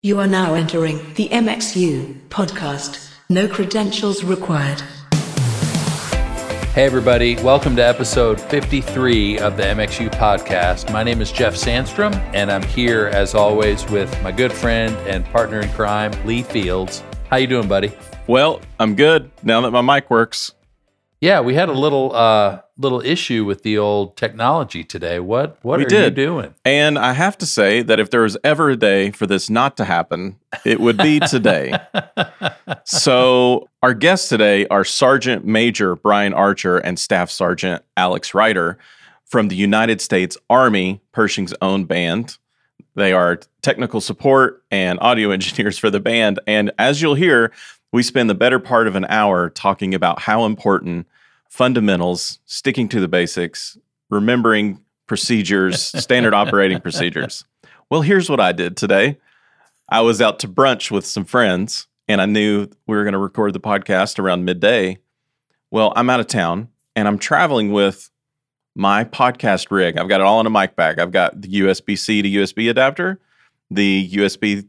You are now entering the MXU podcast. No credentials required. Hey, everybody, welcome to episode 53 of the MXU podcast. My name is Jeff Sandstrom, and I'm here as always with my good friend and partner in crime, Lee Fields. How you doing, buddy? Well, I'm good now that my mic works. Yeah, we had a little uh, little issue with the old technology today. What what We are did. you doing? And I have to say that if there was ever a day for this not to happen, it would be today. so, our guests today are Sergeant Major Brian Archer and Staff Sergeant Alex Righter from the United States Army, Pershing's own band. They are technical support and audio engineers for the band. And as you'll hear, we spend the better part of an hour talking about how important fundamentals, sticking to the basics, remembering procedures, standard operating procedures. Well, here's what I did today. I was out to brunch with some friends and I knew we were going to record the podcast around midday. Well, I'm out of town and I'm traveling with my podcast rig. I've got it all in a mic bag. I've got the USB C to USB adapter, the USB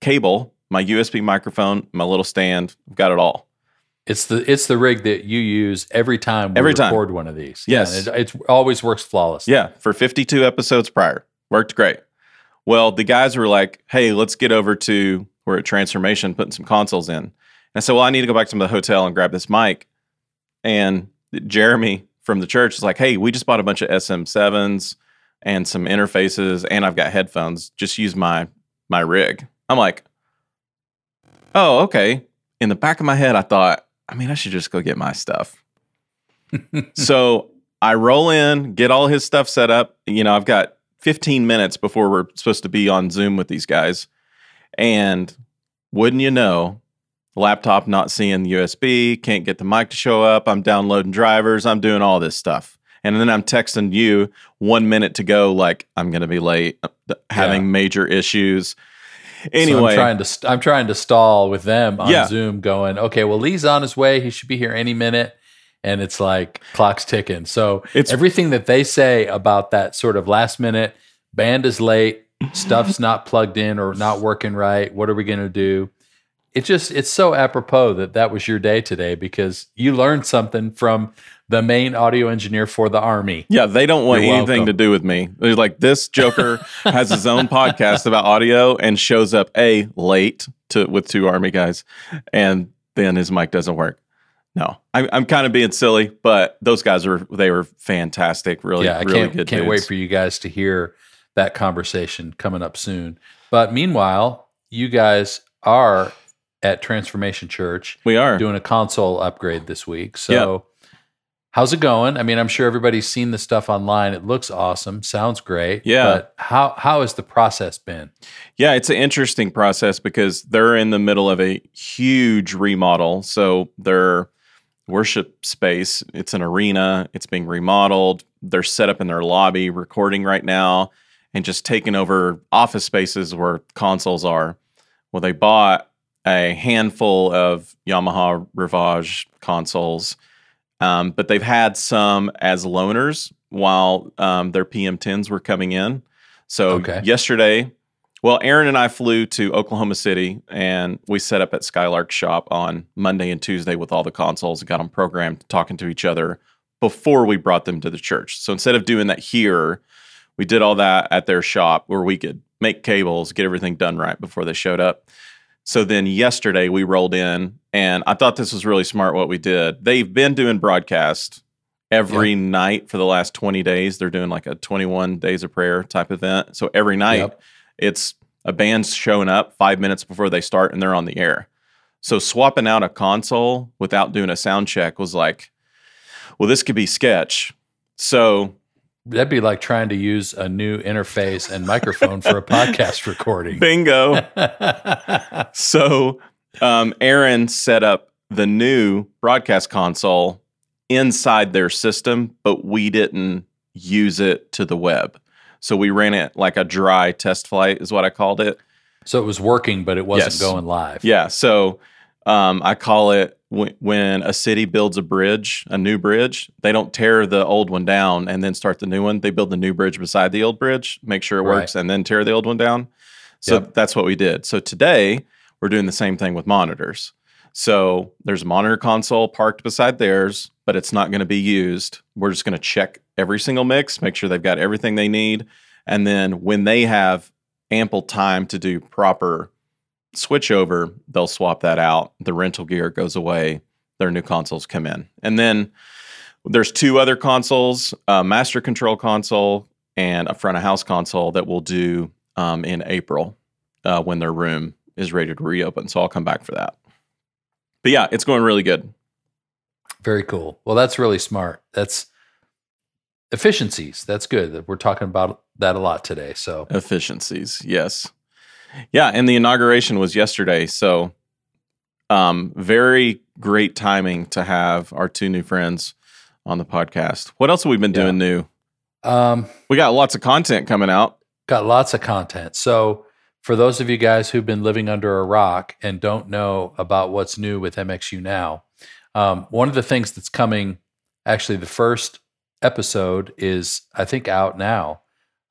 cable, my USB microphone, my little stand. I've got it all. It's the it's the rig that you use every time we Every time. record one of these. Yes. Yeah, it, it always works flawless. Yeah, for 52 episodes prior. Worked great. Well, the guys were like, hey, let's get over to we're at Transformation putting some consoles in. And I said, well, I need to go back to the hotel and grab this mic. And Jeremy from the church is like, hey, we just bought a bunch of SM7s and some interfaces, and I've got headphones. Just use my my rig. I'm like, oh, okay. In the back of my head, I thought, I mean, I should just go get my stuff. so I roll in, get all his stuff set up. You know, I've got 15 minutes before we're supposed to be on Zoom with these guys. And wouldn't you know, laptop not seeing the USB, can't get the mic to show up. I'm downloading drivers, I'm doing all this stuff. And then I'm texting you one minute to go, like, I'm going to be late, uh, having Yeah. major issues. So Anyway, I'm trying to st- I'm trying to stall with them on Yeah. Zoom, going, okay, well, Lee's on his way. He should be here any minute, and it's like clock's ticking. So It's- everything that they say about that sort of last minute band is late, stuff's not plugged in or not working right. What are we going to do? It just it's so apropos that that was your day today because you learned something from the main audio engineer for the army. Yeah, they don't want You're anything welcome. to do with me. They're like, this Joker has his own podcast about audio and shows up a late to with two army guys, and then his mic doesn't work. No, I'm, I'm kind of being silly, but those guys were they were fantastic. Really, yeah, I really can't good. can't wait for you guys to hear that conversation coming up soon. But meanwhile, you guys are at Transformation Church We are. doing a console upgrade this week. So how's it going? I mean, I'm sure everybody's seen the stuff online. It looks awesome, sounds great. Yeah. But how how has the process been? Yeah, it's an interesting process because they're in the middle of a huge remodel. So their worship space, it's an arena, it's being remodeled. They're set up in their lobby recording right now and just taking over office spaces where consoles are. Well, they bought a handful of Yamaha Rivage consoles, um, but they've had some as loaners while um, their PM10s were coming in. So Okay. yesterday, well, Aaron and I flew to Oklahoma City and we set up at Skylark Shop on Monday and Tuesday with all the consoles and got them programmed, talking to each other before we brought them to the church. So instead of doing that here, we did all that at their shop where we could make cables, get everything done right before they showed up. So then yesterday we rolled in and I thought this was really smart what we did. They've been doing broadcast every night for the last 20 days. They're doing like a 21 days of prayer type event. So every night Yep. it's a band's showing up five minutes before they start and they're on the air. So swapping out a console without doing a sound check was like, well, this could be sketch. So That'd be like trying to use a new interface and microphone for a podcast recording. bingo. so um, Aaron set up the new broadcast console inside their system, but we didn't use it to the web. So we ran it like a dry test flight, is what I called it. so it was working, but it wasn't Yes. going live. Yeah. So um, I call it when, a city builds a bridge, a new bridge, they don't tear the old one down and then start the new one. They build the new bridge beside the old bridge, make sure it Right. works, and then tear the old one down. So Yep. that's what we did. So today we're doing the same thing with monitors. So there's a monitor console parked beside theirs, but it's not going to be used. We're just going to check every single mix, make sure they've got everything they need. And then when they have ample time to do proper switchover, they'll swap that out. The rental gear goes away, their new consoles come in. And then there's two other consoles a master control console and a front of house console that we'll do um, in April uh, when their room is ready to reopen. So I'll come back for that. But yeah, it's going really good. Very cool. Well, that's really smart. That's efficiencies. That's good. We're talking about that a lot today. So Efficiencies, yes. Yeah, and the inauguration was yesterday. So um, very great timing to have our two new friends on the podcast. What else have we been Yeah. doing new? um, We got lots of content coming out. got lots of content. So for those of you guys who've been living under a rock and don't know about what's new with MXU now, um, one of the things that's coming, actually, the first episode is I think out now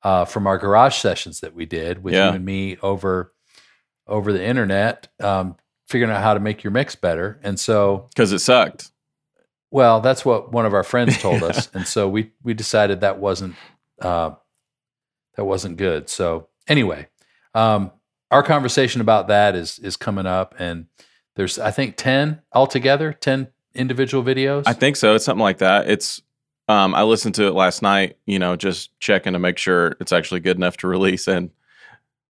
uh, from our garage sessions that we did with Yeah. you and me over over the internet, um, figuring out how to make your mix better. And so because it sucked. Well, that's what one of our friends told us, and so we we decided that wasn't uh, that wasn't good. So anyway, um, our conversation about that is is coming up, and there's I think ten altogether, ten individual videos. I think so. It's something like that. It's um I listened to it last night, you know, just checking to make sure it's actually good enough to release and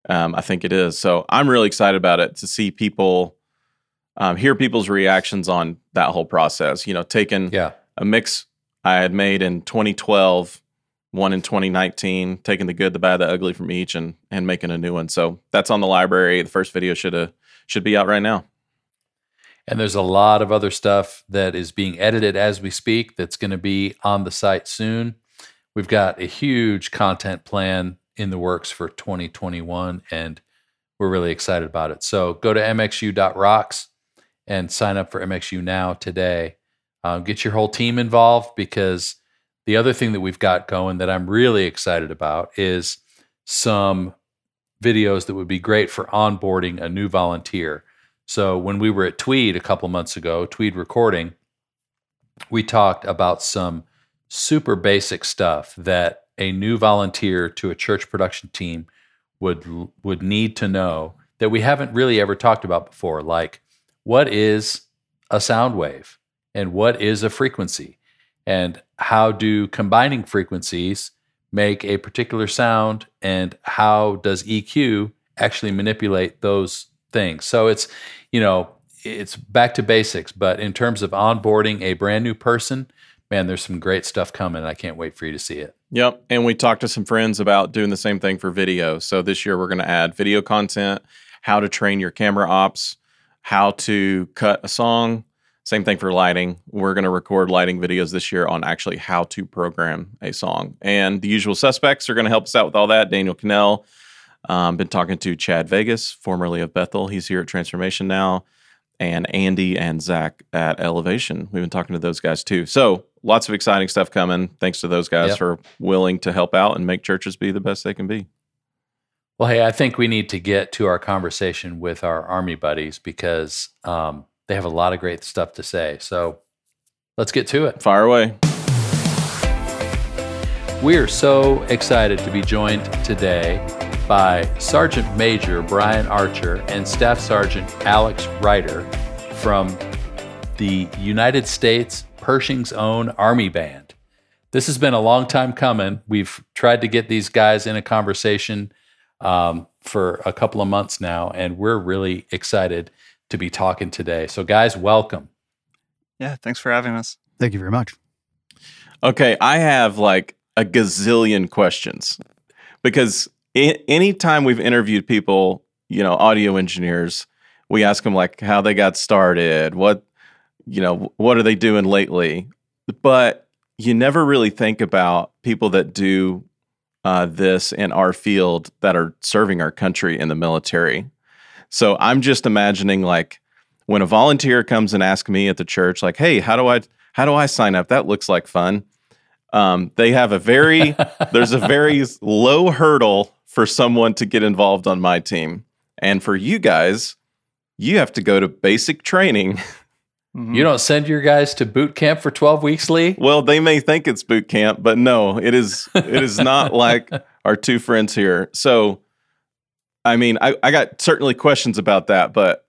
um I think it is. So I'm really excited about it to see people um hear people's reactions on that whole process. You know, taking yeah, a mix I had made in 2012, one in 2019, taking the good, the bad, the ugly from each and and making a new one. So that's on the library. The first video should have should be out right now. And there's a lot of other stuff that is being edited as we speak. That's going to be on the site soon. We've got a huge content plan in the works for 2021, and we're really excited about it. So go to mxu.rocks and sign up for MXU now today. Um, get your whole team involved because the other thing that we've got going that I'm really excited about is some videos that would be great for onboarding a new volunteer. So when we were at Tweed a couple months ago, Tweed recording, we talked about some super basic stuff that a new volunteer to a church production team would would need to know that we haven't really ever talked about before like what is a sound wave and what is a frequency? And how do combining frequencies make a particular sound? And how does EQ actually manipulate those things so it's you know it's back to basics but in terms of onboarding a brand new person man there's some great stuff coming and I can't wait for you to see it Yep. And we talked to some friends about doing the same thing for video. So this year we're going to add video content, how to train your camera ops, how to cut a song. Same thing for lighting. We're going to record lighting videos this year on actually how to program a song. And the usual suspects are going to help us out with all that. Daniel Cannell. Um, been talking to Chad Vegas, formerly of Bethel. He's here at Transformation now. And Andy and Zach at Elevation. We've been talking to those guys too. So lots of exciting stuff coming. Thanks to those guys Yep. for willing to help out and make churches be the best they can be. Well, hey, I think we need to get to our conversation with our Army buddies because um, they have a lot of great stuff to say. So let's get to it. Fire away. We're so excited to be joined today by Sergeant Major Brian Archer and Staff Sergeant Alex Righter from the United States Pershing's own Army Band. This has been a long time coming. We've tried to get these guys in a conversation um, for a couple of months now, and we're really excited to be talking today. So, guys, welcome. Yeah, thanks for having us. Thank you very much. Okay, I have like a gazillion questions because I- anytime we've interviewed people, you know, audio engineers, we ask them like how they got started, what, you know, what are they doing lately? But you never really think about people that do uh, this in our field that are serving our country in the military. So I'm just imagining like when a volunteer comes and asks me at the church, like, "Hey, how do I how do I sign up? That looks like fun." Um, they have a very there's a very low hurdle for someone to get involved on my team. And for you guys, you have to go to basic training. Mhm. You don't send your guys to boot camp for 12 weeks, Lee? Well, they may think it's boot camp, but no, it is it is not like our two friends here. So I mean, I, I got certainly questions about that, but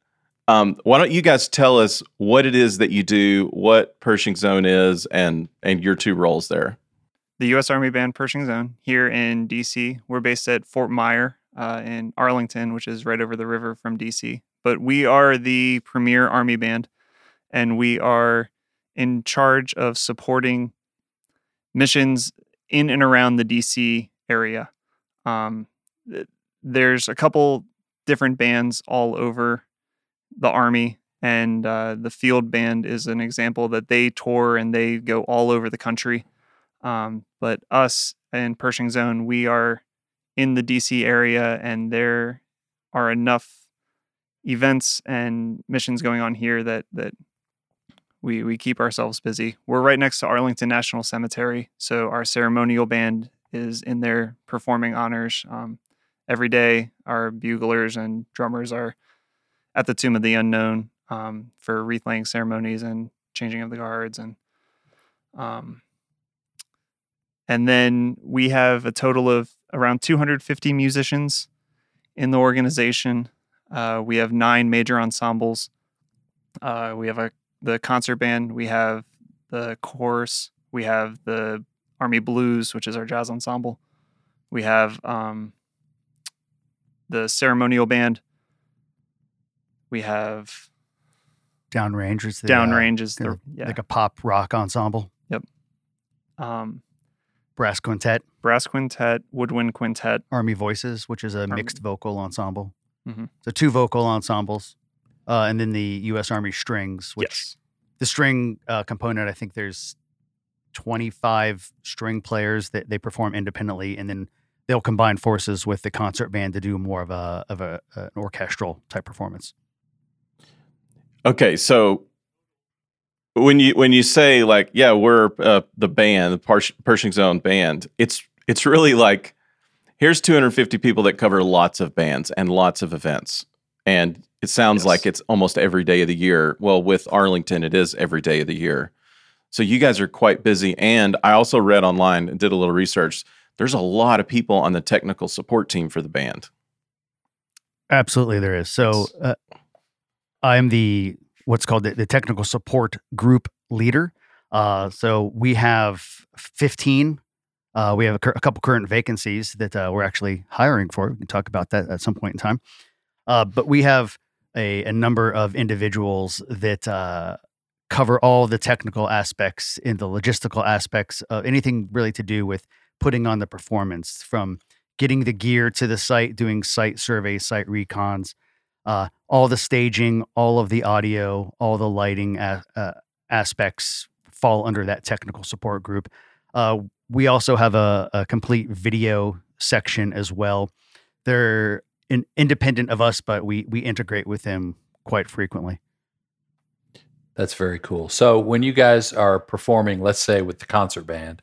um, why don't you guys tell us what it is that you do, what Pershing's Own is, and and your two roles there? The U.S. Army Band Pershing's Own here in D.C. We're based at Fort Myer uh, in Arlington, which is right over the river from D.C. But we are the premier Army band, and we are in charge of supporting missions in and around the D.C. area. Um, there's a couple different bands all over the Army, and uh, the Field Band is an example that they tour and they go all over the country. Um, but us in Pershing's Own, we are in the DC area, and there are enough events and missions going on here that that we we keep ourselves busy. We're right next to Arlington National Cemetery, so our ceremonial band is in there performing honors um, every day. Our buglers and drummers are at the Tomb of the Unknown um, for wreath laying ceremonies and changing of the guards and um, and then we have a total of around 250 musicians in the organization. Uh, we have nine major ensembles. Uh, we have a the concert band. We have the chorus. We have the Army Blues, which is our jazz ensemble. We have um, the ceremonial band. We have Downrange is the downrange is uh, the yeah. like a pop rock ensemble, Yep. um, brass quintet, brass quintet, woodwind quintet. Army Voices, which is a Army- mixed vocal ensemble. Mhm. So two vocal ensembles, uh, and then the U.S. Army Strings, which yes. the string uh, component. I think there's 25 string players that they perform independently, and then they'll combine forces with the concert band to do more of a of a an orchestral type performance. Okay, so when you when you say like, yeah, we're uh, the band, the Persh- Pershing's Own band, it's it's really like here's 250 people that cover lots of bands and lots of events, and it sounds Yes. like it's almost every day of the year. Well, with Arlington, it is every day of the year. So you guys are quite busy, and I also read online and did a little research. There's a lot of people on the technical support team for the band. Absolutely, there is. So uh, I'm the what's called the, the technical support group leader. Uh, so we have 15. Uh, we have a, a couple current vacancies that uh, we're actually hiring for. We can talk about that at some point in time. Uh, but we have a, a number of individuals that uh, cover all the technical aspects in the logistical aspects of anything really to do with putting on the performance from getting the gear to the site, doing site surveys, site recons, uh, all the staging, all of the audio, all the lighting a- uh, aspects fall under that technical support group. Uh, we also have a, a complete video section as well. They're in, independent of us, but we we integrate with them quite frequently. That's very cool. So when you guys are performing, let's say with the concert band,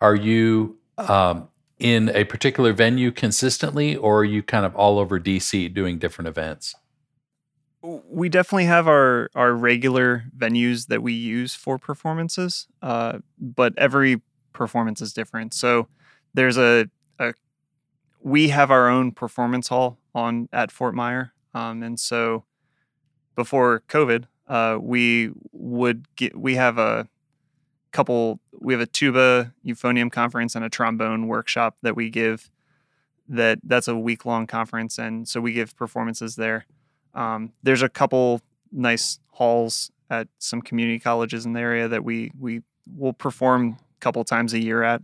are you um, in a particular venue consistently, or are you kind of all over DC doing different events? we definitely have our our regular venues that we use for performances uh, but every performance is different so there's a, a we have our own performance hall on at fort myer um, and so before covid uh, we would get we have a couple we have a tuba euphonium conference and a trombone workshop that we give that that's a week long conference and so we give performances there um, there's a couple nice halls at some community colleges in the area that we we will perform a couple times a year at.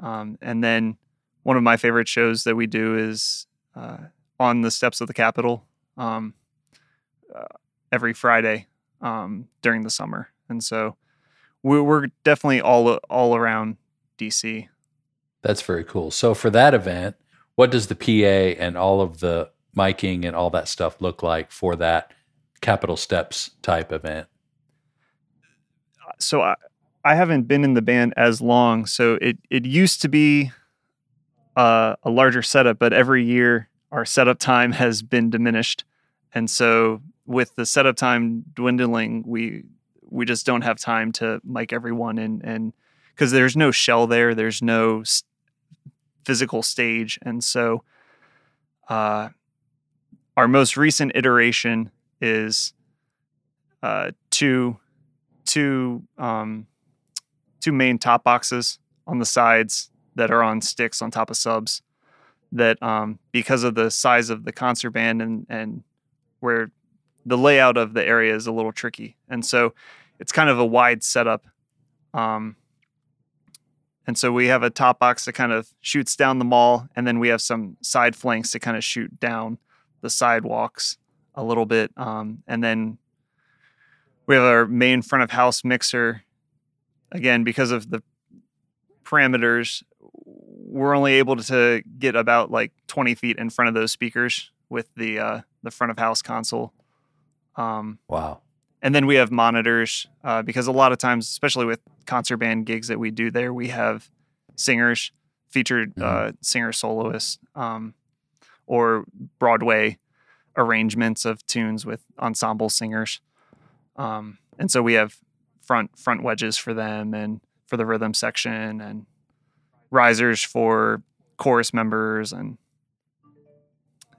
Um, and then one of my favorite shows that we do is uh, on the steps of the Capitol um, uh, every Friday um, during the summer. And so we, we're definitely all all around DC. That's very cool. So for that event, what does the PA and all of the miking and all that stuff look like for that Capitol Steps type event? so I, I haven't been in the band as long. So it it used to be uh, a larger setup, but every year our setup time has been diminished, and so with the setup time dwindling, we we just don't have time to mic everyone and and because there's no shell there, there's no physical stage, and so uh, our most recent iteration is uh, two two um, two main top boxes on the sides that are on sticks on top of subs that um, because of the size of the concert band and and where the layout of the area is a little tricky. And so it's kind of a wide setup um, and so we have a top box that kind of shoots down the mall and then we have some side flanks to kind of shoot down the sidewalks a little bit um, and then we have our main front of house mixer. Again because of the parameters we're only able to get about like 20 feet in front of those speakers with the uh, the front of house console um, Wow. and then we have monitors uh, because a lot of times especially with concert band gigs that we do there we have singers featured uh, singer soloists um, or broadway arrangements of tunes with ensemble singers um, and so we have front front wedges for them and for the rhythm section and risers for chorus members and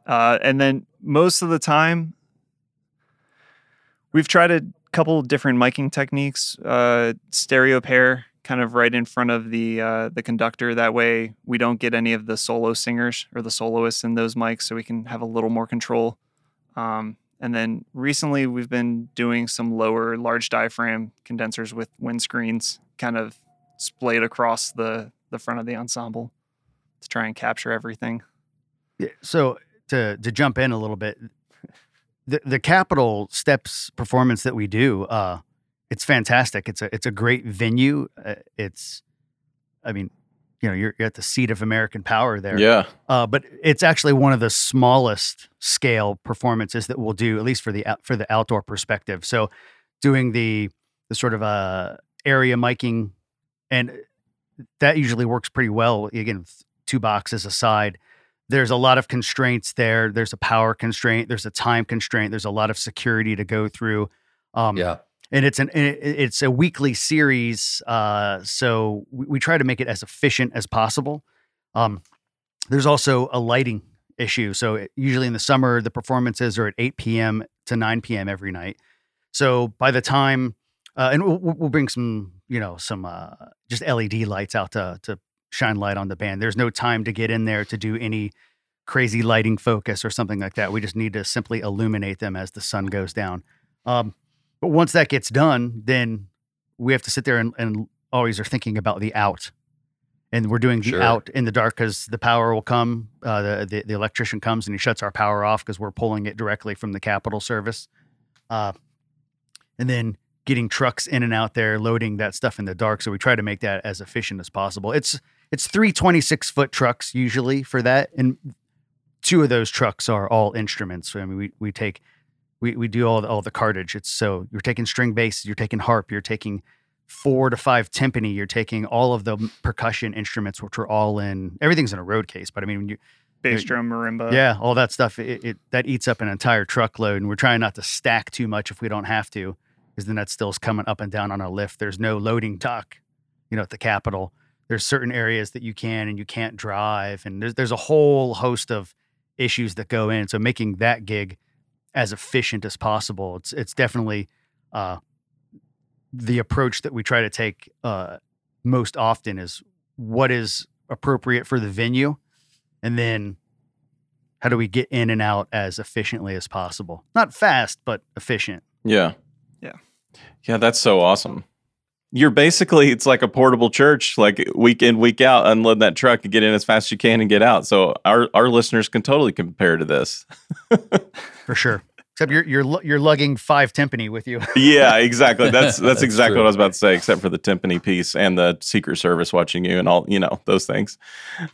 uh, and then most of the time we've tried a couple different miking techniques uh, stereo pair kind of right in front of the uh, the conductor that way we don't get any of the solo singers or the soloists in those mics so we can have a little more control um, and then recently we've been doing some lower large diaphragm condensers with windscreens kind of splayed across the the front of the ensemble to try and capture everything. Yeah, So to to jump in a little bit, the the Capitol Steps performance that we do, uh, it's fantastic. It's a it's a great venue. Uh, it's, I mean, you know, you're, you're at the seat of American power there. Yeah. Uh, but it's actually one of the smallest scale performances that we'll do, at least for the for the outdoor perspective. So, doing the the sort of uh, area miking, and that usually works pretty well. Again, two boxes aside, there's a lot of constraints there. There's a power constraint. There's a time constraint. There's a lot of security to go through. Um, Yeah. and it's an it's a weekly series uh so we, we try to make it as efficient as possible um there's also a lighting issue so it- usually in the summer the performances are at 8 p.m to 9 p.m every night so by the time uh, and we'll, we'll we'll bring some you know some uh just led lights out to to shine light on the band there's no time to get in there to do any crazy lighting focus or something like that we just need to simply illuminate them as the sun goes down um but once that gets done, then we have to sit there and, and always are thinking about the out. And we're doing the Sure. out in the dark because the power will come. Uh, the, the the electrician comes and he shuts our power off because we're pulling it directly from the capital service. Uh, and then getting trucks in and out there, loading that stuff in the dark. So we try to make that as efficient as possible. It's it's three 26 foot trucks usually for that, and two of those trucks are all instruments. I mean, we we take we, we do all the, all the cartage. It's so you're taking string bass, you're taking harp, you're taking four to five timpani, you're taking all of the percussion instruments, which are all in everything's in a road case. But I mean, when you Bass drum, marimba. yeah, all that stuff it, it that eats up an entire truckload, and we're trying not to stack too much if we don't have to, because then that still's coming up and down on our lift. There's no loading dock, you know, at the Capitol. There's certain areas that you can and you can't drive, and there's there's a whole host of issues that go in. So making that gig as efficient as possible, it's it's definitely uh, the approach that we try to take uh, most often is what is appropriate for the venue, and then how do we get in and out as efficiently as possible? Not fast, but efficient. Yeah. Yeah. Yeah, that's so awesome. You're basically it's like a portable church, like week in, week out, unload that truck and get in as fast as you can and get out. So our our listeners can totally compare to this. For sure. Except you're you're you're lugging five timpani with you. yeah, exactly. That's that's, That's exactly true. what I was about to say, except for the timpani piece and the Secret Service watching you and all, you know, those things.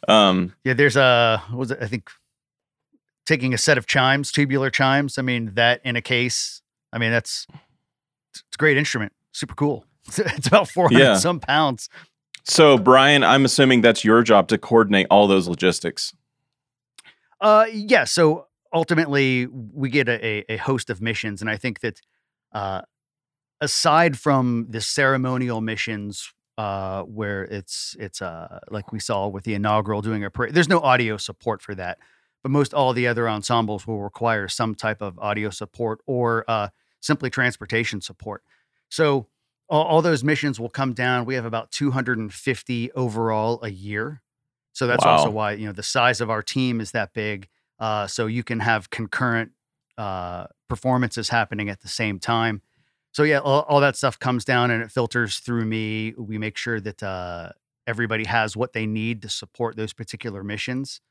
Um, Yeah, there's a what was it? I think taking a set of chimes, tubular chimes. I mean that in a case. I mean that's it's a great instrument. Super cool. It's, about 400 Yeah. some pounds. So, Brian, I'm assuming that's your job to coordinate all those logistics. Uh, yeah. So ultimately, we get a, a, a host of missions, and I think that uh, aside from the ceremonial missions, uh, where it's it's uh like we saw with the inaugural doing a parade, there's no audio support for that, but most all the other ensembles will require some type of audio support or uh, simply transportation support. So all, all those missions will come down. We have about 250 overall a year. So that's also why you know the size of our team is that big. Uh, so you can have concurrent uh, performances happening at the same time. So yeah, all, all that stuff comes down and it filters through me. We make sure that uh, everybody has what they need to support those particular missions.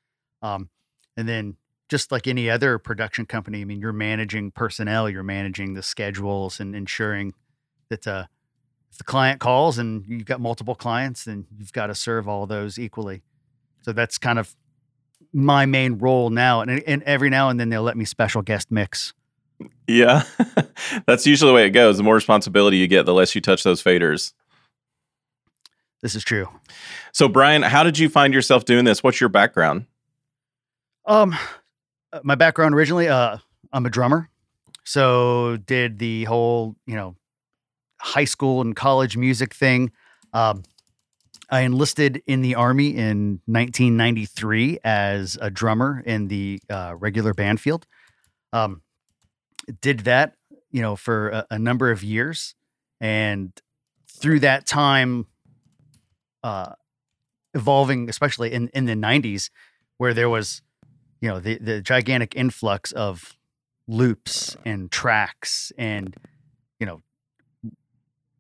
Um, and then just like any other production company, I mean, you're managing personnel, you're managing the schedules and ensuring that uh, if the client calls and you've got multiple clients, then you've got to serve all those equally. So that's kind of my main role now. And, and every now and then they'll let me special guest mix. Yeah, that's usually the way it goes. The more responsibility you get, the less you touch those faders. This is true. So, Brian, how did you find yourself doing this? What's your background? Um, uh, my background originally, uh, I'm a drummer, so did the whole you know high school and college music thing. Um, I enlisted in the army in 1993 as a drummer in the uh, regular band field. Um, did that, you know, for a, a number of years, and through that time, uh, evolving, especially in in the 90s, where there was you know the the gigantic influx of loops and tracks and you know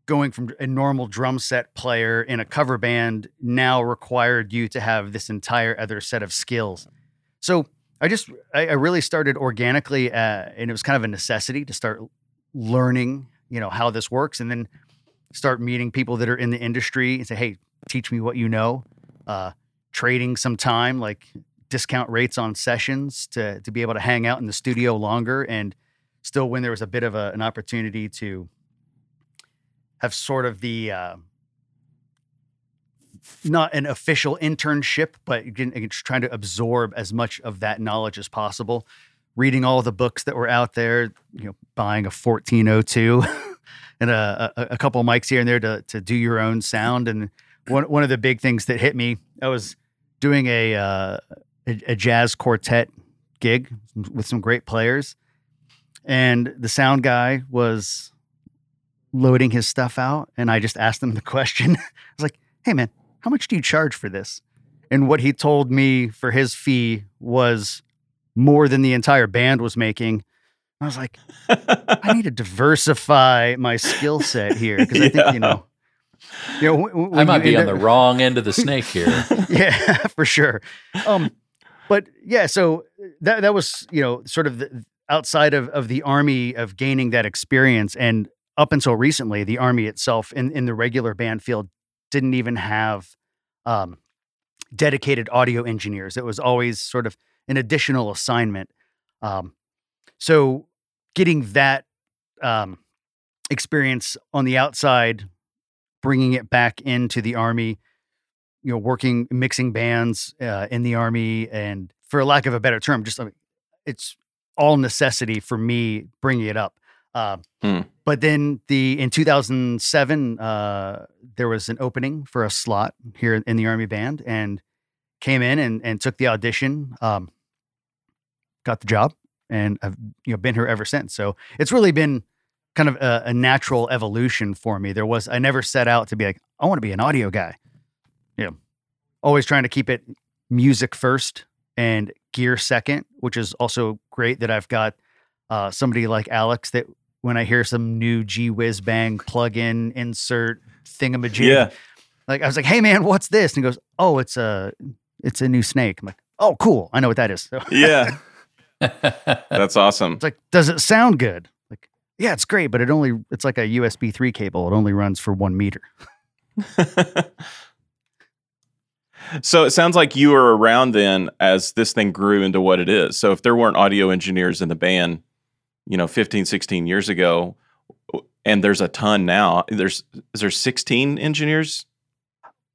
going from a normal drum set player in a cover band now required you to have this entire other set of skills. So i just i, I really started organically uh, and it was kind of a necessity to start learning you know how this works and then start meeting people that are in the industry and say hey teach me what you know. Uh, trading some time like discount rates on sessions to to be able to hang out in the studio longer and still when there was a bit of a, an opportunity to have sort of the uh, not an official internship but trying to absorb as much of that knowledge as possible reading all the books that were out there you know buying a 1402 and a, a, a couple mics here and there to, to do your own sound and one, one of the big things that hit me i was doing a uh, a, a jazz quartet gig with some great players. And the sound guy was loading his stuff out. And I just asked him the question. I was like, hey, man, how much do you charge for this? And what he told me for his fee was more than the entire band was making. I was like, I need to diversify my skill set here because I think, you know, you know, w- w- I might be on the wrong end of the snake here. yeah, for sure. Um, but yeah, so that that was you know sort of the, outside of of the army of gaining that experience, and up until recently, the army itself in in the regular band field didn't even have um, dedicated audio engineers. It was always sort of an additional assignment. Um, so getting that um, experience on the outside, bringing it back into the army, you know, working mixing bands uh, in the army, and for lack of a better term, just like it's all necessity for me bringing it up. Uh, Hmm. But then the in 2007, uh, there was an opening for a slot here in the army band, and came in and and took the audition. Um, got the job, and I've you know been here ever since. So it's really been kind of a, a natural evolution for me. There was I never set out to be like I want to be an audio guy. You know, always trying to keep it music first and gear second, which is also great that I've got uh, somebody like Alex that when I hear some new G Whiz Bang plug-in insert thingamajig, Yeah. like I was like, "Hey man, what's this?" And he goes, "Oh, it's a it's a new snake." I'm like, "Oh, cool, I know what that is." So Yeah. That's awesome. it's like, "Does it sound good?" Like, yeah, it's great, but it only it's like a USB three cable. It only runs for one meter. so it sounds like you were around then as this thing grew into what it is. So if there weren't audio engineers in the band, you know, 15, 16 years ago, and there's a ton now, there's is there 16 engineers?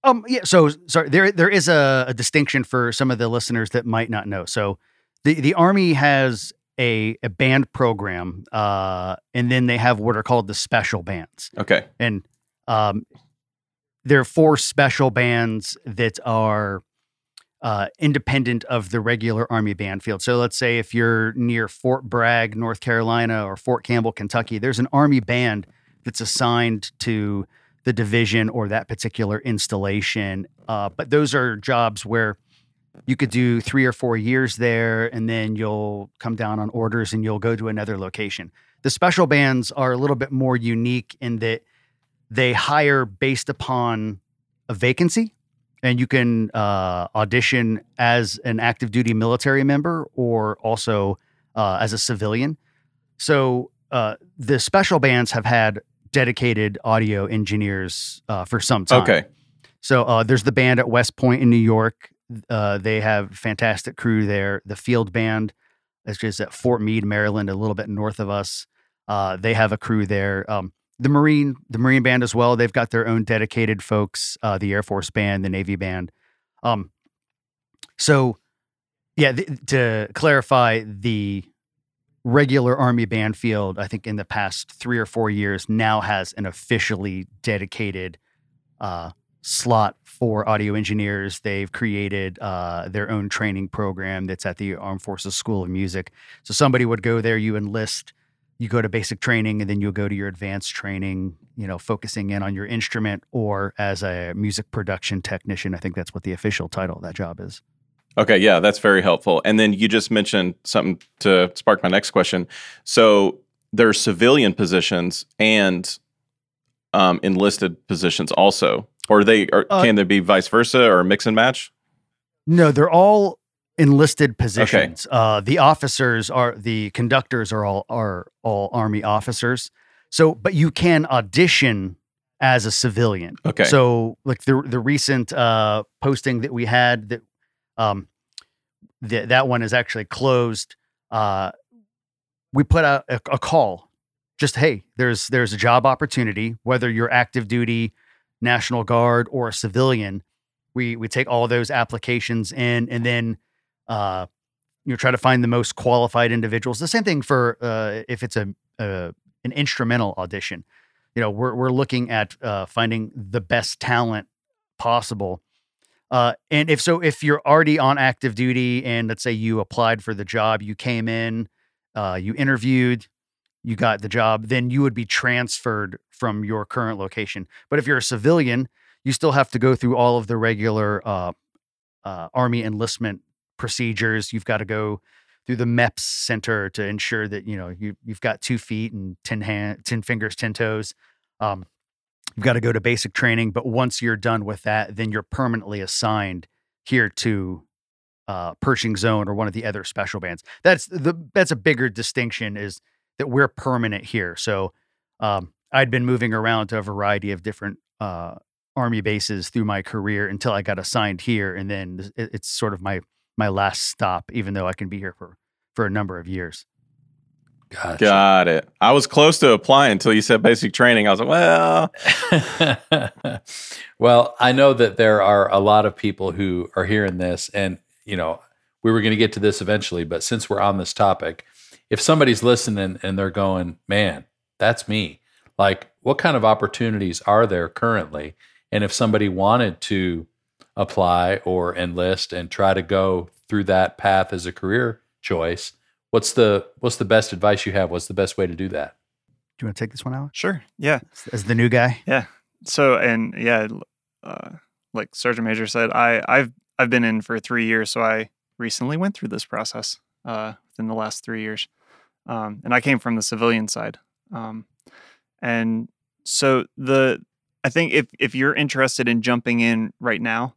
Um, yeah. So sorry, there there is a, a distinction for some of the listeners that might not know. So the the army has a a band program, uh, and then they have what are called the special bands, Okay. and um, there are four special bands that are uh, independent of the regular Army band field. So let's say if you're near Fort Bragg, North Carolina, or Fort Campbell, Kentucky, there's an Army band that's assigned to the division or that particular installation. Uh, but those are jobs where you could do three or four years there, and then you'll come down on orders and you'll go to another location. The special bands are a little bit more unique in that they hire based upon a vacancy and you can uh, audition as an active duty military member or also uh, as a civilian. So uh, the special bands have had dedicated audio engineers uh, for some time. Okay. So uh, there's the band at West Point in New York. Uh, they have fantastic crew there. The field band is just at Fort Meade, Maryland, a little bit north of us. Uh, they have a crew there. Um, the Marine, the Marine band as well. They've got their own dedicated folks. Uh, the Air Force band, the Navy band. Um, so, yeah, th- to clarify, the regular Army band field, I think in the past three or four years, now has an officially dedicated uh, slot for audio engineers. They've created uh, their own training program that's at the Armed Forces School of Music. So somebody would go there, you enlist, you go to basic training, and then you'll go to your advanced training, you know, focusing in on your instrument or as a music production technician. I think that's what the official title of that job is. Okay, yeah, that's very helpful. And then you just mentioned something to spark my next question. So there's civilian positions and um, enlisted positions also, or they or Uh, can they be vice versa or mix and match? No, they're all enlisted positions. Uh, the officers are the conductors are all are all army officers. So, but you can audition as a civilian. Okay. So, like the the recent uh, posting that we had that um, that that one is actually closed. Uh, we put out a, a call, just hey, there's there's a job opportunity, whether you're active duty, National Guard, or a civilian. We we take all those applications in, and then uh, you know try to find the most qualified individuals. The same thing for uh, if it's a, an instrumental audition. You know, we're we're looking at uh, finding the best talent possible. Uh, and if so, if you're already on active duty and let's say you applied for the job, you came in, uh, you interviewed, you got the job, then you would be transferred from your current location. But if you're a civilian, you still have to go through all of the regular uh, uh, Army enlistment procedures. You've got to go through the MEPS center to ensure that you know you you've got two feet and ten hand, ten fingers, ten toes. Um, you've got to go to basic training, but once you're done with that, then you're permanently assigned here to uh, Pershing's Own or one of the other special bands. That's the that's a bigger distinction is that we're permanent here. So um, I'd been moving around to a variety of different uh, army bases through my career until I got assigned here, and then it- it's sort of my my last stop, even though I can be here for for a number of years. Gotcha. Got it. I was close to applying until you said basic training. I was like, well, well, I know that there are a lot of people who are hearing this, and you know, we were going to get to this eventually, but since we're on this topic, if somebody's listening and they're going, "Man, that's me," like, what kind of opportunities are there currently? And if somebody wanted to apply or enlist and try to go through that path as a career choice, what's the what's the best advice you have? What's the best way to do that? Do you want to take this one out Sure. Yeah. as the new guy? Yeah. So and yeah, uh, like Sergeant Major said, I I've I've been in for three years, so I recently went through this process uh, within the last three years, um, and I came from the civilian side, um, and so the I think if if you're interested in jumping in right now,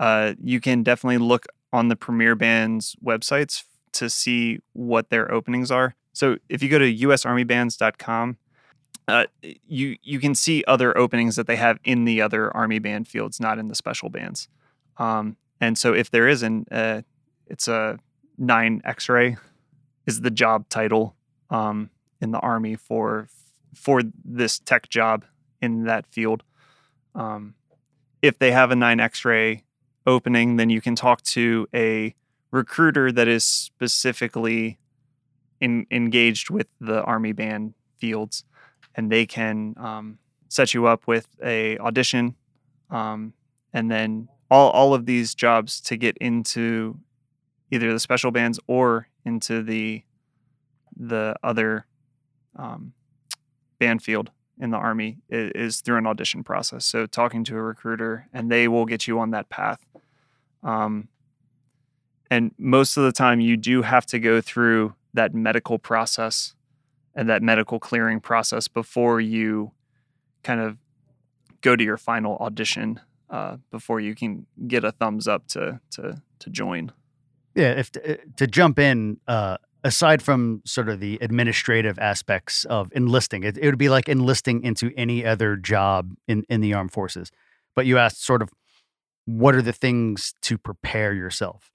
uh, you can definitely look on the Premier Band's websites to see what their openings are. So if you go to usarmybands.com, uh, you you can see other openings that they have in the other army band fields, not in the special bands. Um, and so if there is an, uh, it's a nine X-ray is the job title um, in the army for for this tech job in that field. Um, if they have a 9x-ray opening, then you can talk to a recruiter that is specifically in, engaged with the army band fields, and they can um, set you up with a audition, um, and then all all of these jobs to get into either the special bands or into the the other um, band field in the army is, is, through an audition process. So talking to a recruiter, and they will get you on that path. Um, and most of the time, you do have to go through that medical process and that medical clearing process before you kind of go to your final audition uh, before you can get a thumbs up to to to join. Yeah, if to, uh, to jump in, uh, aside from sort of the administrative aspects of enlisting, it, it would be like enlisting into any other job in in the armed forces. But you asked sort of what are the things to prepare yourself.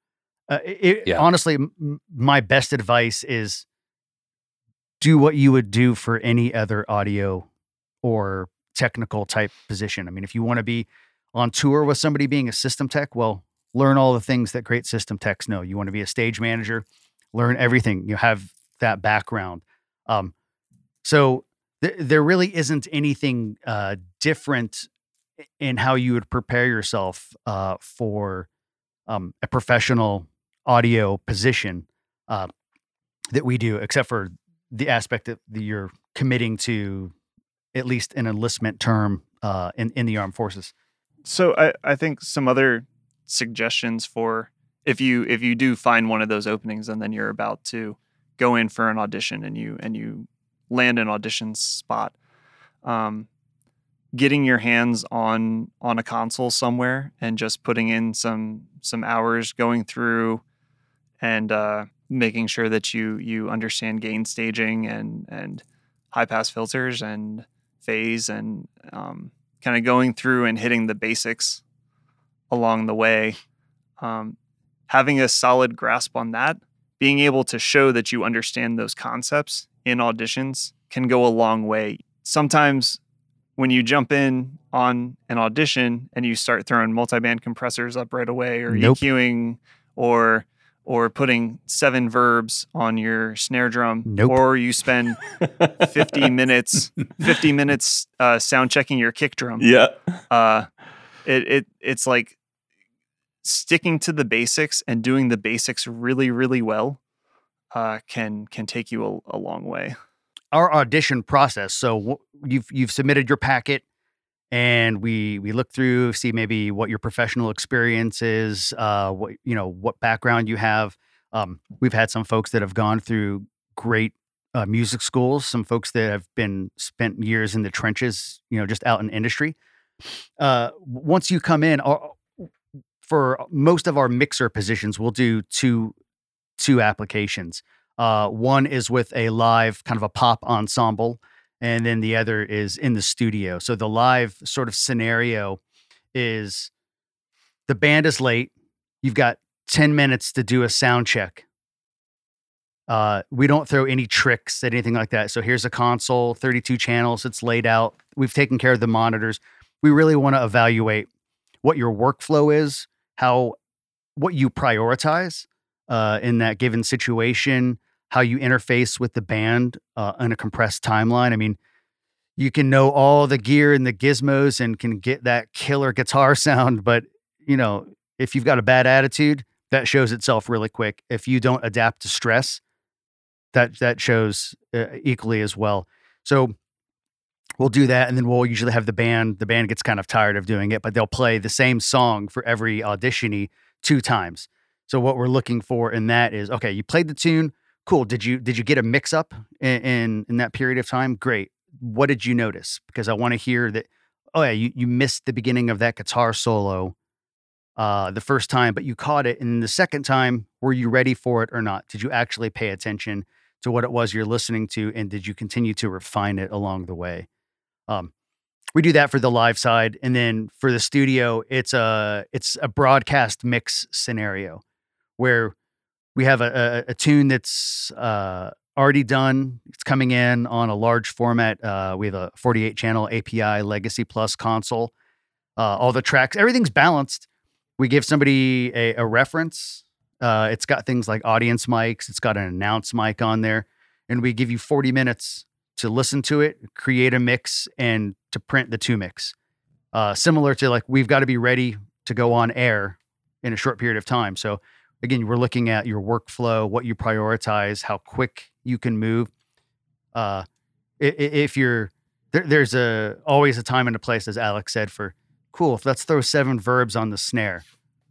Uh, it, yeah. Honestly, m- my best advice is do what you would do for any other audio or technical type position. I mean, if you want to be on tour with somebody being a system tech, well, learn all the things that great system techs know. You want to be a stage manager, learn everything. You have that background. Um, so th- there really isn't anything uh, different in how you would prepare yourself uh, for um, a professional audio position uh, that we do, except for the aspect that you're committing to at least an enlistment term uh, in in the armed forces. So I, I think some other suggestions for if you if you do find one of those openings and then you're about to go in for an audition and you and you land an audition spot um, getting your hands on on a console somewhere and just putting in some some hours going through and uh, making sure that you you understand gain staging and and high pass filters and phase and um, kind of going through and hitting the basics along the way. Um, having a solid grasp on that, being able to show that you understand those concepts in auditions can go a long way. Sometimes when you jump in on an audition and you start throwing multi-band compressors up right away or nope. EQing or or putting seven verbs on your snare drum nope. or you spend 50 minutes 50 minutes uh, sound checking your kick drum yeah uh, it, it it's like sticking to the basics and doing the basics really really well uh, can can take you a, a long way our audition process so you've you've submitted your packet and we we look through see maybe what your professional experience is uh what you know what background you have. Um we've had some folks that have gone through great uh, music schools some folks that have been spent years in the trenches you know just out in industry. Uh once you come in uh, for most of our mixer positions we'll do two two applications uh one is with a live kind of a pop ensemble and then the other is in the studio. So the live sort of scenario is the band is late. You've got 10 minutes to do a sound check. Uh, we don't throw any tricks at anything like that. So here's a console, 32 channels, it's laid out. We've taken care of the monitors. We really want to evaluate what your workflow is, how what you prioritize uh, in that given situation, how you interface with the band uh, in a compressed timeline. I mean, you can know all the gear and the gizmos and can get that killer guitar sound, but you know, if you've got a bad attitude, that shows itself really quick. If you don't adapt to stress, that that shows uh, equally as well. So we'll do that and then we'll usually have the band the band gets kind of tired of doing it but they'll play the same song for every auditionee two times so what we're looking for in that is okay you played the tune cool did you did you get a mix up in, in, in that period of time? Great. What did you notice? Because i want to hear that oh yeah you, you missed the beginning of that guitar solo uh, the first time but you caught it and the second time were you ready for it or not? Did you actually pay attention to what it was you're listening to and did you continue to refine it along the way? Um, we do that for the live side and then for the studio it's a it's a broadcast mix scenario where we have a, a, a tune that's uh, already done. It's coming in on a large format. Uh, we have a 48 channel API Legacy Plus console. uh, all the tracks, everything's balanced. We give somebody a, a reference. Uh, it's got things like audience mics. It's got an announce mic on there, and we give you 40 minutes to listen to it, create a mix, and to print the two mix. Uh, similar to like we've got to be ready to go on air in a short period of time. So again, we're looking at your workflow, what you prioritize, how quick you can move. Uh, if you're there, there's a always a time and a place, as Alex said, for cool. Let's throw seven verbs on the snare.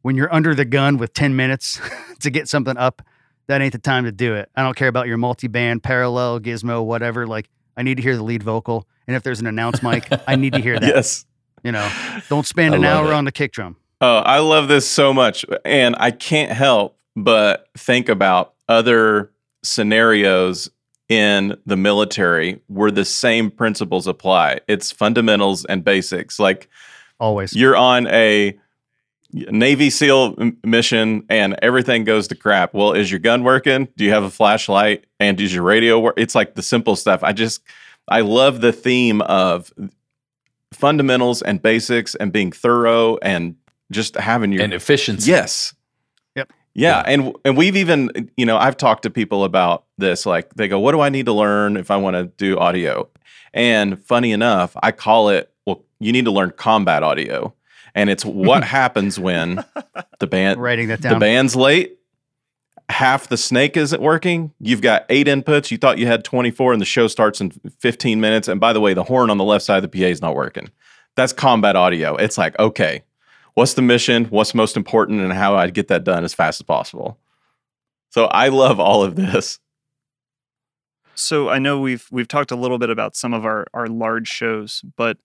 When you're under the gun with 10 minutes to get something up, that ain't the time to do it. I don't care about your multi-band, parallel, gizmo, whatever. Like, I need to hear the lead vocal. And if there's an announce mic, I need to hear that. Yes. You know, don't spend an hour it. on the kick drum. Oh, I love this so much. And I can't help but think about other scenarios in the military where the same principles apply. It's fundamentals and basics. Like Always. you're on a Navy SEAL mission and everything goes to crap. Well, is your gun working? Do you have a flashlight? And does your radio work? It's like the simple stuff. I just, I love the theme of fundamentals and basics and being thorough and just having your and efficiency. Yes. Yep. Yeah, and and we've even you know I've talked to people about this. Like they go, "What do I need to learn if I want to do audio?" And funny enough, I call it, "Well, you need to learn combat audio." And it's what happens when the band Writing that down. the band's late, half the snake isn't working. You've got eight inputs. You thought you had 24, and the show starts in 15 minutes. And by the way, the horn on the left side of the PA is not working. That's combat audio. It's like, okay, what's the mission? What's most important, and how I'd get that done as fast as possible. So I love all of this. So I know we've we've talked a little bit about some of our our large shows, but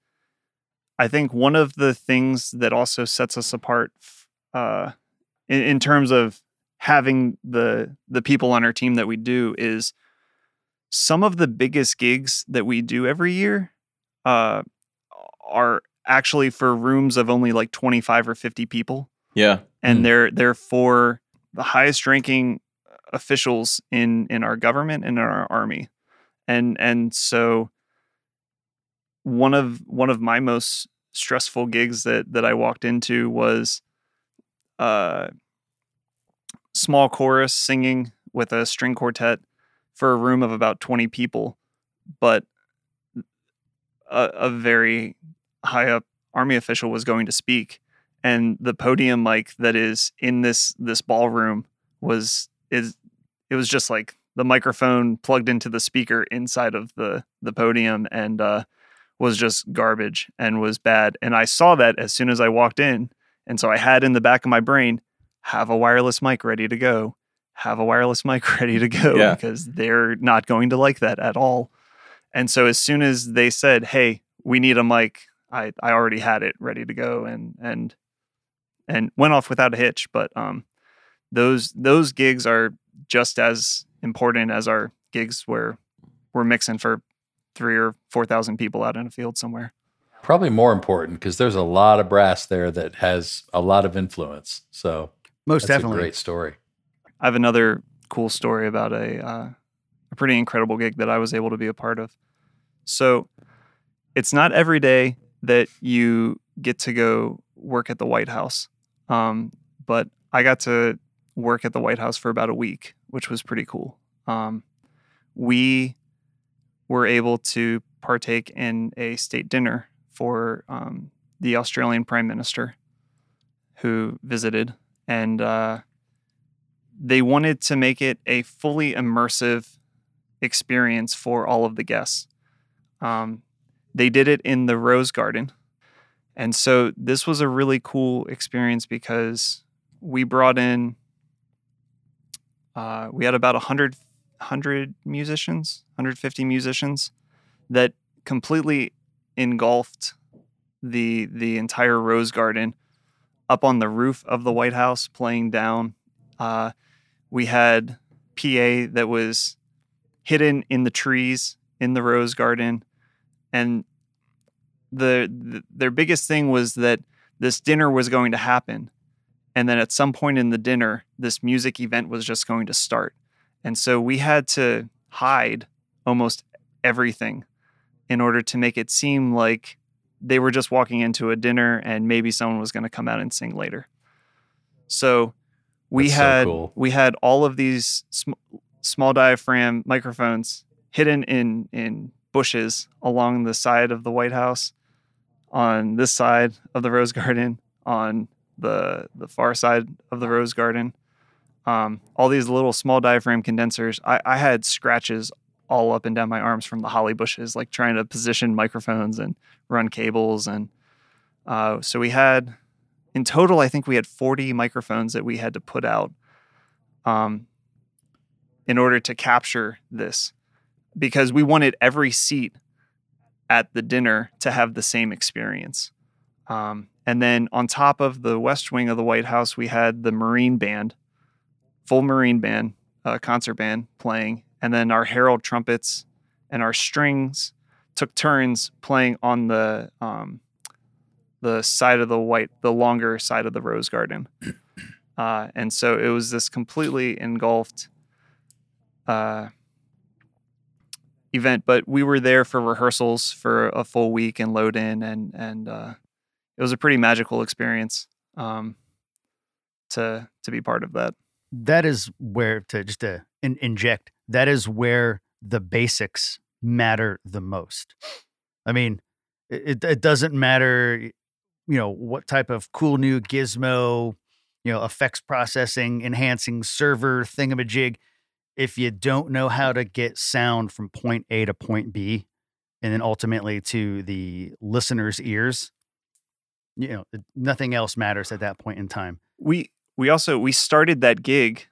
I think one of the things that also sets us apart, uh, in, in terms of having the the people on our team that we do, is some of the biggest gigs that we do every year uh, are actually for rooms of only like twenty five or fifty people Yeah. and Hmm. they're they're for the highest ranking officials in in our government and in our army and and so one of one of my most stressful gigs that that I walked into was uh small chorus singing with a string quartet for a room of about 20 people but a, a very high up army official was going to speak and the podium mic that is in this this ballroom was is it was just like the microphone plugged into the speaker inside of the the podium and uh was just garbage and was bad. And i saw that as soon as i walked in and so i had in the back of my brain have a wireless mic ready to go. Have a wireless mic ready to go Yeah. because they're not going to like that at all. And so as soon as they said hey we need a mic i i already had it ready to go and and and went off without a hitch but um those those gigs are just as important as our gigs where we're mixing for three or four thousand people out in a field somewhere. Probably more important because there's a lot of brass there that has a lot of influence. So Most that's definitely. a great story. I have another cool story about a uh, a pretty incredible gig that I was able to be a part of. So it's not every day that you get to go work at the White House, um, but I got to work at the White House for about a week, which was pretty cool. Um, we were able to partake in a state dinner for um, the Australian Prime Minister who visited, and uh, they wanted to make it a fully immersive experience for all of the guests. Um, they did it in the Rose Garden. And so this was a really cool experience because we brought in, uh, we had about 100, 100 musicians, 150 musicians that completely engulfed the the entire Rose Garden up on the roof of the White House playing down. Uh, we had PA that was hidden in the trees in the rose garden and the, the their biggest thing was that this dinner was going to happen and then at some point in the dinner this music event was just going to start and so we had to hide almost everything in order to make it seem like they were just walking into a dinner and maybe someone was going to come out and sing later. So we That's so had cool. we had all of these sm- small diaphragm microphones hidden in in bushes along the side of the White House, on this side of the Rose Garden, on the the far side of the Rose Garden. Um, all these little small diaphragm condensers. I, I had scratches all up and down my arms from the holly bushes, like trying to position microphones and run cables. And uh, so we had, in total, I think we had 40 microphones that we had to put out um, in order to capture this because we wanted every seat at the dinner to have the same experience. Um, and then on top of the west wing of the White House, we had the Marine Band, full Marine Band, uh, concert band playing and then our herald trumpets and our strings took turns playing on the um, the side of the white, the longer side of the rose garden, uh, and so it was this completely engulfed uh, event. But we were there for rehearsals for a full week and load in, and and uh, it was a pretty magical experience um, to to be part of that. that is where to just to in, inject that is where the basics matter the most i mean it, it doesn't matter you know what type of cool new gizmo you know effects processing enhancing server thingamajig if you don't know how to get sound from point a to point b and then ultimately to the listener's ears you know nothing else matters at that point in time we we also we started that gig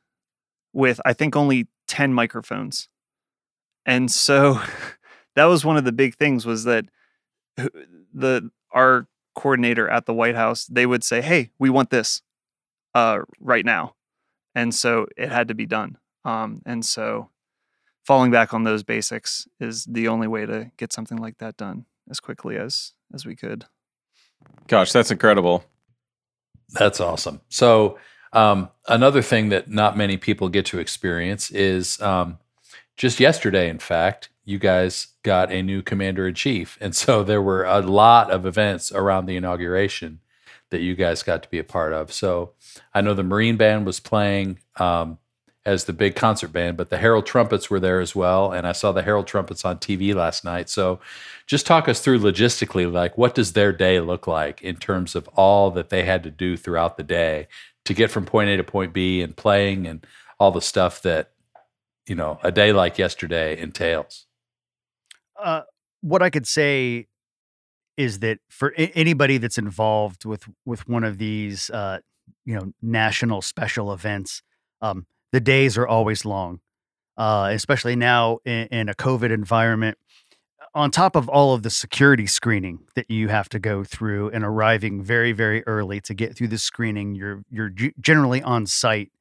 with I think only 10 microphones. And so that was one of the big things was that the our coordinator at the White House, they would say, "Hey, we want this uh right now." And so it had to be done. Um and so falling back on those basics is the only way to get something like that done as quickly as as we could. Gosh, that's incredible. That's awesome. So, um, another thing that not many people get to experience is um, just yesterday, in fact, you guys got a new commander in chief. And so there were a lot of events around the inauguration that you guys got to be a part of. So I know the Marine Band was playing um, as the big concert band, but the Herald Trumpets were there as well. And I saw the Herald Trumpets on TV last night. So just talk us through logistically, like what does their day look like in terms of all that they had to do throughout the day to get from point A to point B and playing and all the stuff that, you know, a day like yesterday entails. uh, what I could say is that for a- anybody that's involved with with one of these, uh, you know, national special events, um, the days are always long, uh, especially now in, in a COVID environment. On top of all of the security screening that you have to go through and arriving very very early to get through the screening, you're you're generally on site,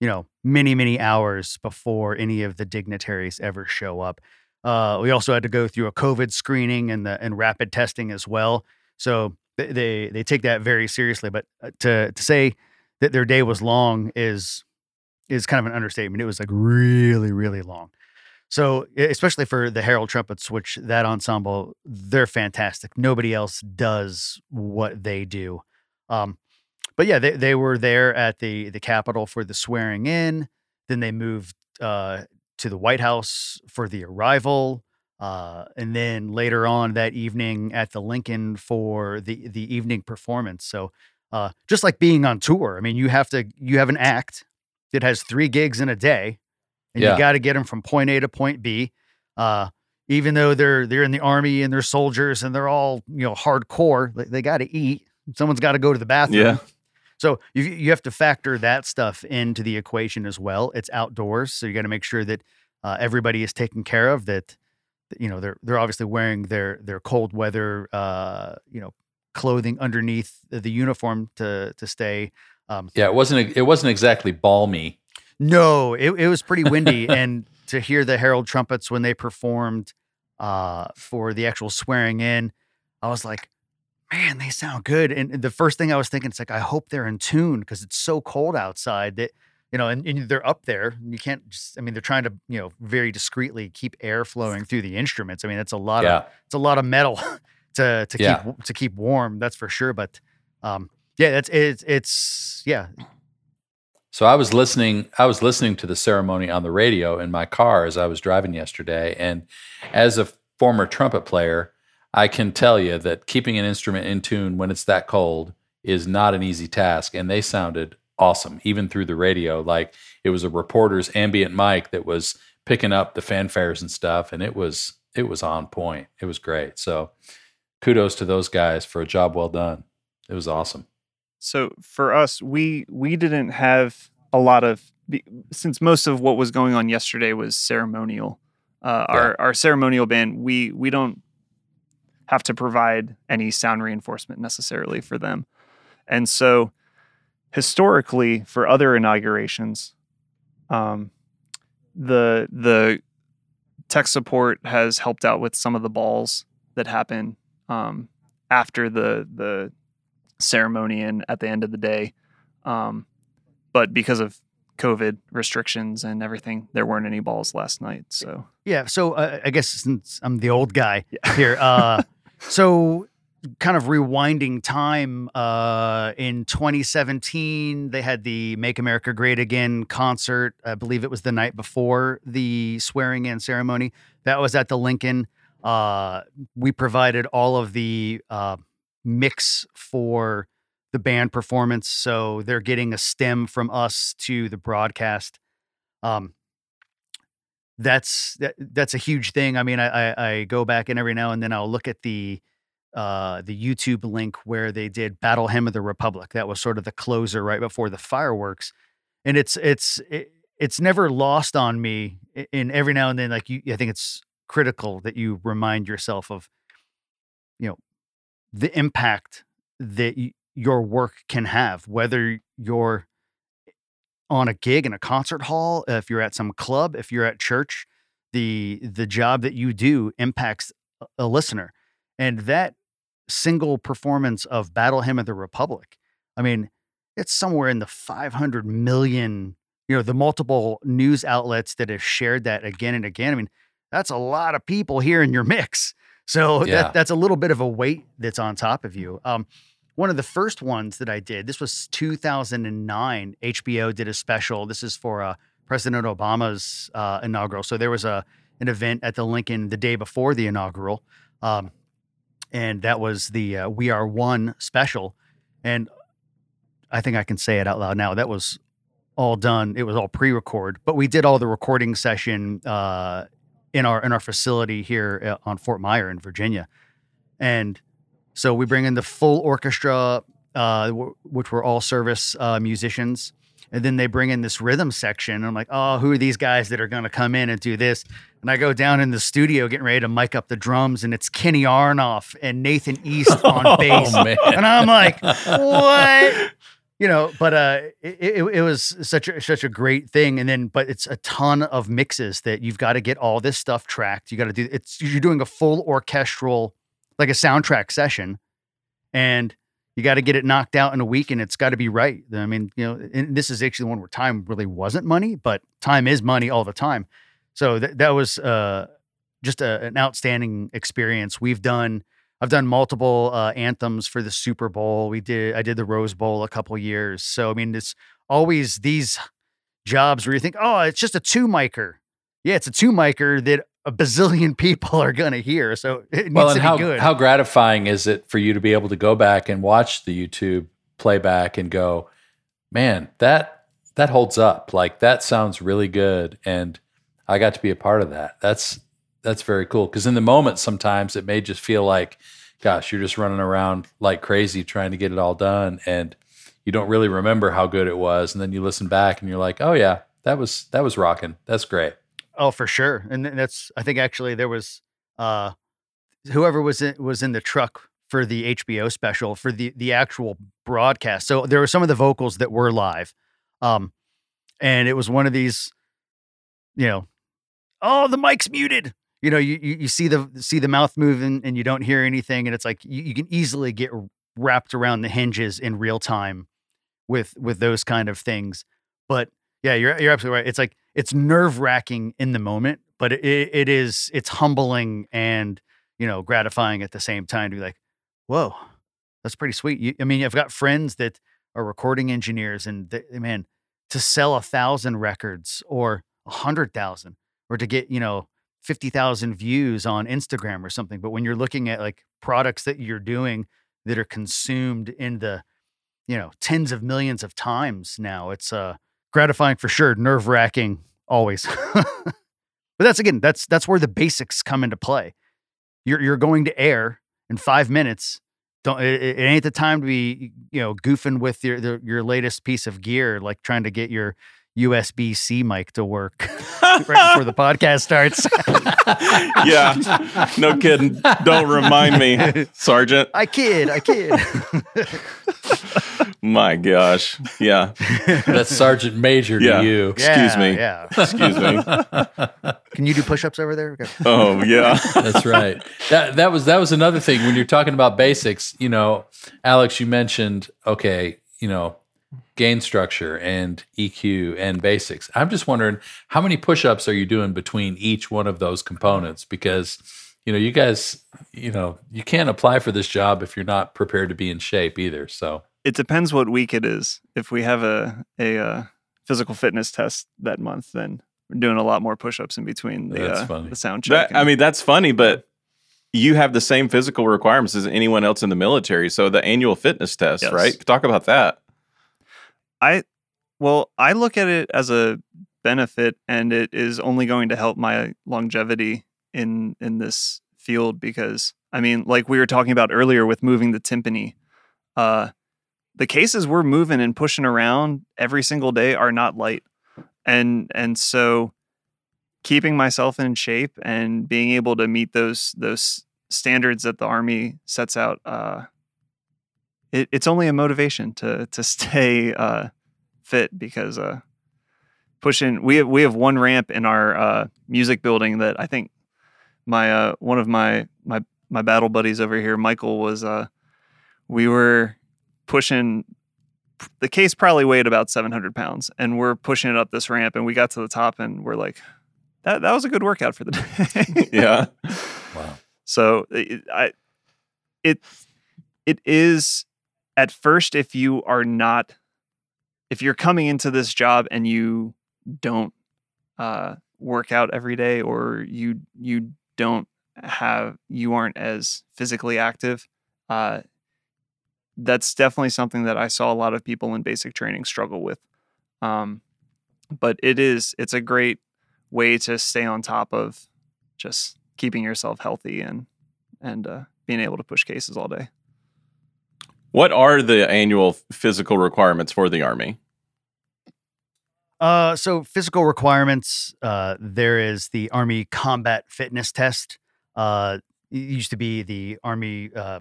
you know, many many hours before any of the dignitaries ever show up. Uh, we also had to go through a COVID screening and the and rapid testing as well. So they they take that very seriously. But uh, to to say that their day was long is is kind of an understatement. It was like really really long. So especially for the Herald Trumpets, which that ensemble they're fantastic. Nobody else does what they do. Um, but yeah, they they were there at the the Capitol for the swearing in. Then they moved uh, to the White House for the arrival, uh, and then later on that evening at the Lincoln for the the evening performance. So uh, just like being on tour, I mean, you have to you have an act that has three gigs in a day, and Yeah. you got to get them from point A to point B. Uh, even though they're they're in the army and they're soldiers and they're all you know hardcore, they, they got to eat. Someone's got to go to the bathroom. Yeah. So you you have to factor that stuff into the equation as well. It's outdoors, so you got to make sure that uh, everybody is taken care of. That you know they're they're obviously wearing their their cold weather uh, you know clothing underneath the, the uniform to to stay. Um, Yeah, it wasn't it wasn't exactly balmy. no, it, it was pretty windy, and to hear the herald trumpets when they performed uh, for the actual swearing in, I was like, man, they sound good. And the first thing I was thinking, it's like, I hope they're in tune because it's so cold outside that you know, and, and they're up there. You can't just, I mean, they're trying to, you know, very discreetly keep air flowing through the instruments. I mean, it's a lot of it's a lot of metal to to Yeah. keep to keep warm. That's for sure. But um, yeah, that's it's it's yeah. So I was listening. I was listening to the ceremony on the radio in my car as I was driving yesterday, and as a former trumpet player, I can tell you that keeping an instrument in tune when it's that cold is not an easy task. And they sounded awesome, even through the radio. Like it was a reporter's ambient mic that was picking up the fanfares and stuff, and it was it was on point. It was great. So kudos to those guys for a job well done. It was awesome. So for us, we we didn't have a lot of since most of what was going on yesterday was ceremonial. Uh, Our our ceremonial band, we we don't have to provide any sound reinforcement necessarily for them, and so historically for other inaugurations, um, the the tech support has helped out with some of the balls that happen um, after the the ceremony and at the end of the day. Um, but because of COVID restrictions and everything, there weren't any balls last night. So Yeah, so uh, I guess since I'm the old guy Yeah. here, uh, so kind of rewinding time uh, in 2017, they had the "Make America Great Again" concert. I believe it was the night before the swearing-in ceremony. That was at the Lincoln. Uh, we provided all of the uh, mix for the band performance, so they're getting a stem from us to the broadcast. Um, that's that, that's a huge thing. I mean, I, I I go back and every now and then I'll look at the uh the YouTube link where they did Battle Hymn of the Republic. That was sort of the closer right before the fireworks, and it's it's it, it's never lost on me. And every now and then, like you, I think it's critical that you remind yourself of, you know, the impact that y- your work can have, whether you're on a gig in a concert hall, if you're at some club, if you're at church, the the job that you do impacts a- listener. And that single performance of Battle Hymn of the Republic, I mean, it's somewhere in the 500 million, you know, the multiple news outlets that have shared that again and again. I mean, that's a lot of people here in your mix. So Yeah. that, that's a little bit of a weight that's on top of you. Um, one of the first ones that I did, this was 2009. HBO did a special. This is for uh, President Obama's uh, inaugural. So there was a an event at the Lincoln the day before the inaugural, um, and that was the uh, We Are One special. And I think I can say it out loud now. That was all done. It was all pre-record, but we did all the recording session uh, in our in our facility here uh, on Fort Myer in Virginia, and so we bring in the full orchestra, uh, w- which were all service uh, musicians. And then they bring in this rhythm section. And I'm like, oh, who are these guys that are going to come in and do this? And I go down in the studio getting ready to mic up the drums, and it's Kenny Aronoff and Nathan East on bass. Oh! And I'm like, what? You know, but uh, it, it, it was such a, such a great thing. And then, but it's a ton of mixes that you've got to get all this stuff tracked. You got to do it's you're doing a full orchestral, like a soundtrack session, and you got to get it knocked out in a week, and it's got to be right. I mean, you know, and this is actually one where time really wasn't money, but time is money all the time. So that that was uh, just a, an outstanding experience. We've done. I've done multiple uh, anthems for the Super Bowl. We did. I did the Rose Bowl a couple years. So I mean, it's always these jobs where you think, oh, it's just a two micer. Yeah, it's a two micer that a bazillion people are gonna hear. So it needs well, to and be good. how gratifying is it for you to be able to go back and watch the YouTube playback and go, man, that that holds up. Like that sounds really good, and I got to be a part of that. That's that's very cool. Because in the moment, sometimes it may just feel like, gosh, you're just running around like crazy trying to get it all done, and you don't really remember how good it was. And then you listen back and you're like, oh yeah, that was that was rocking. That's great. Oh, for sure. And th- that's I think actually there was uh whoever was in, was in the truck for the HBO special for the the actual broadcast. So there were some of the vocals that were live. Um and it was one of these you know, oh, the mic's muted. You know, you you, see the see the mouth moving and you don't hear anything and it's like you, you can easily get wrapped around the hinges in real time with with those kind of things. But yeah, you're you're absolutely right. It's like it's nerve wracking in the moment, but it, it is it's humbling and you know, gratifying at the same time to be like, whoa, that's pretty sweet. You, I mean, I've got friends that are recording engineers, and they, man, to sell a thousand records or a hundred thousand, or to get you know fifty thousand views on Instagram or something. But when you're looking at like products that you're doing that are consumed in the you know tens of millions of times now, it's uh gratifying for sure, nerve wracking always. but that's again, that's that's where the basics come into play. You're you're going to air in five minutes. Don't it, it ain't the time to be you know goofing with your the, your latest piece of gear, like trying to get your USB C mic to work right before the podcast starts. yeah, no kidding. Don't remind me, Sergeant. I kid, I kid. My gosh. Yeah. That's Sergeant Major to you. Excuse me. Yeah. Excuse me. Can you do push-ups over there? Okay. Oh, yeah. That's right. That that was that was another thing when you're talking about basics. You know, Alex, you mentioned okay, you know, gain structure and EQ and basics. I'm just wondering how many push-ups are you doing between each one of those components? Because you know, you guys, you know, you can't apply for this job if you're not prepared to be in shape either. So It depends what week it is. If we have a a uh, physical fitness test that month, then we're doing a lot more push-ups in between the That's uh, funny. the sound check. That, I mean, that's funny, but you have the same physical requirements as anyone else in the military. So the annual fitness test, Yes. right? Talk about that. I well, I look at it as a benefit and it is only going to help my longevity in in this field because I mean, like we were talking about earlier with moving the timpani, uh the cases we're moving and pushing around every single day are not light. And and so keeping myself in shape and being able to meet those those standards that the army sets out uh it, it's only a motivation to to stay uh, fit because uh, pushing we have we have one ramp in our uh, music building that I think my uh, one of my my my battle buddies over here Michael was uh, we were pushing the case probably weighed about 700 pounds and we're pushing it up this ramp and we got to the top and we're like that that was a good workout for the day Yeah. wow. so it, I, it, it is at first if you are not, if you're coming into this job and you don't uh, work out every day or you you don't have you aren't as physically active, uh, that's definitely something that I saw a lot of people in basic training struggle with. Um, but it is it's a great way to stay on top of just keeping yourself healthy and and uh, being able to push cases all day. What are the annual physical requirements for the Army? Uh, so physical requirements. Uh, there is the Army Combat Fitness Test. Uh, it used to be the Army. Uh,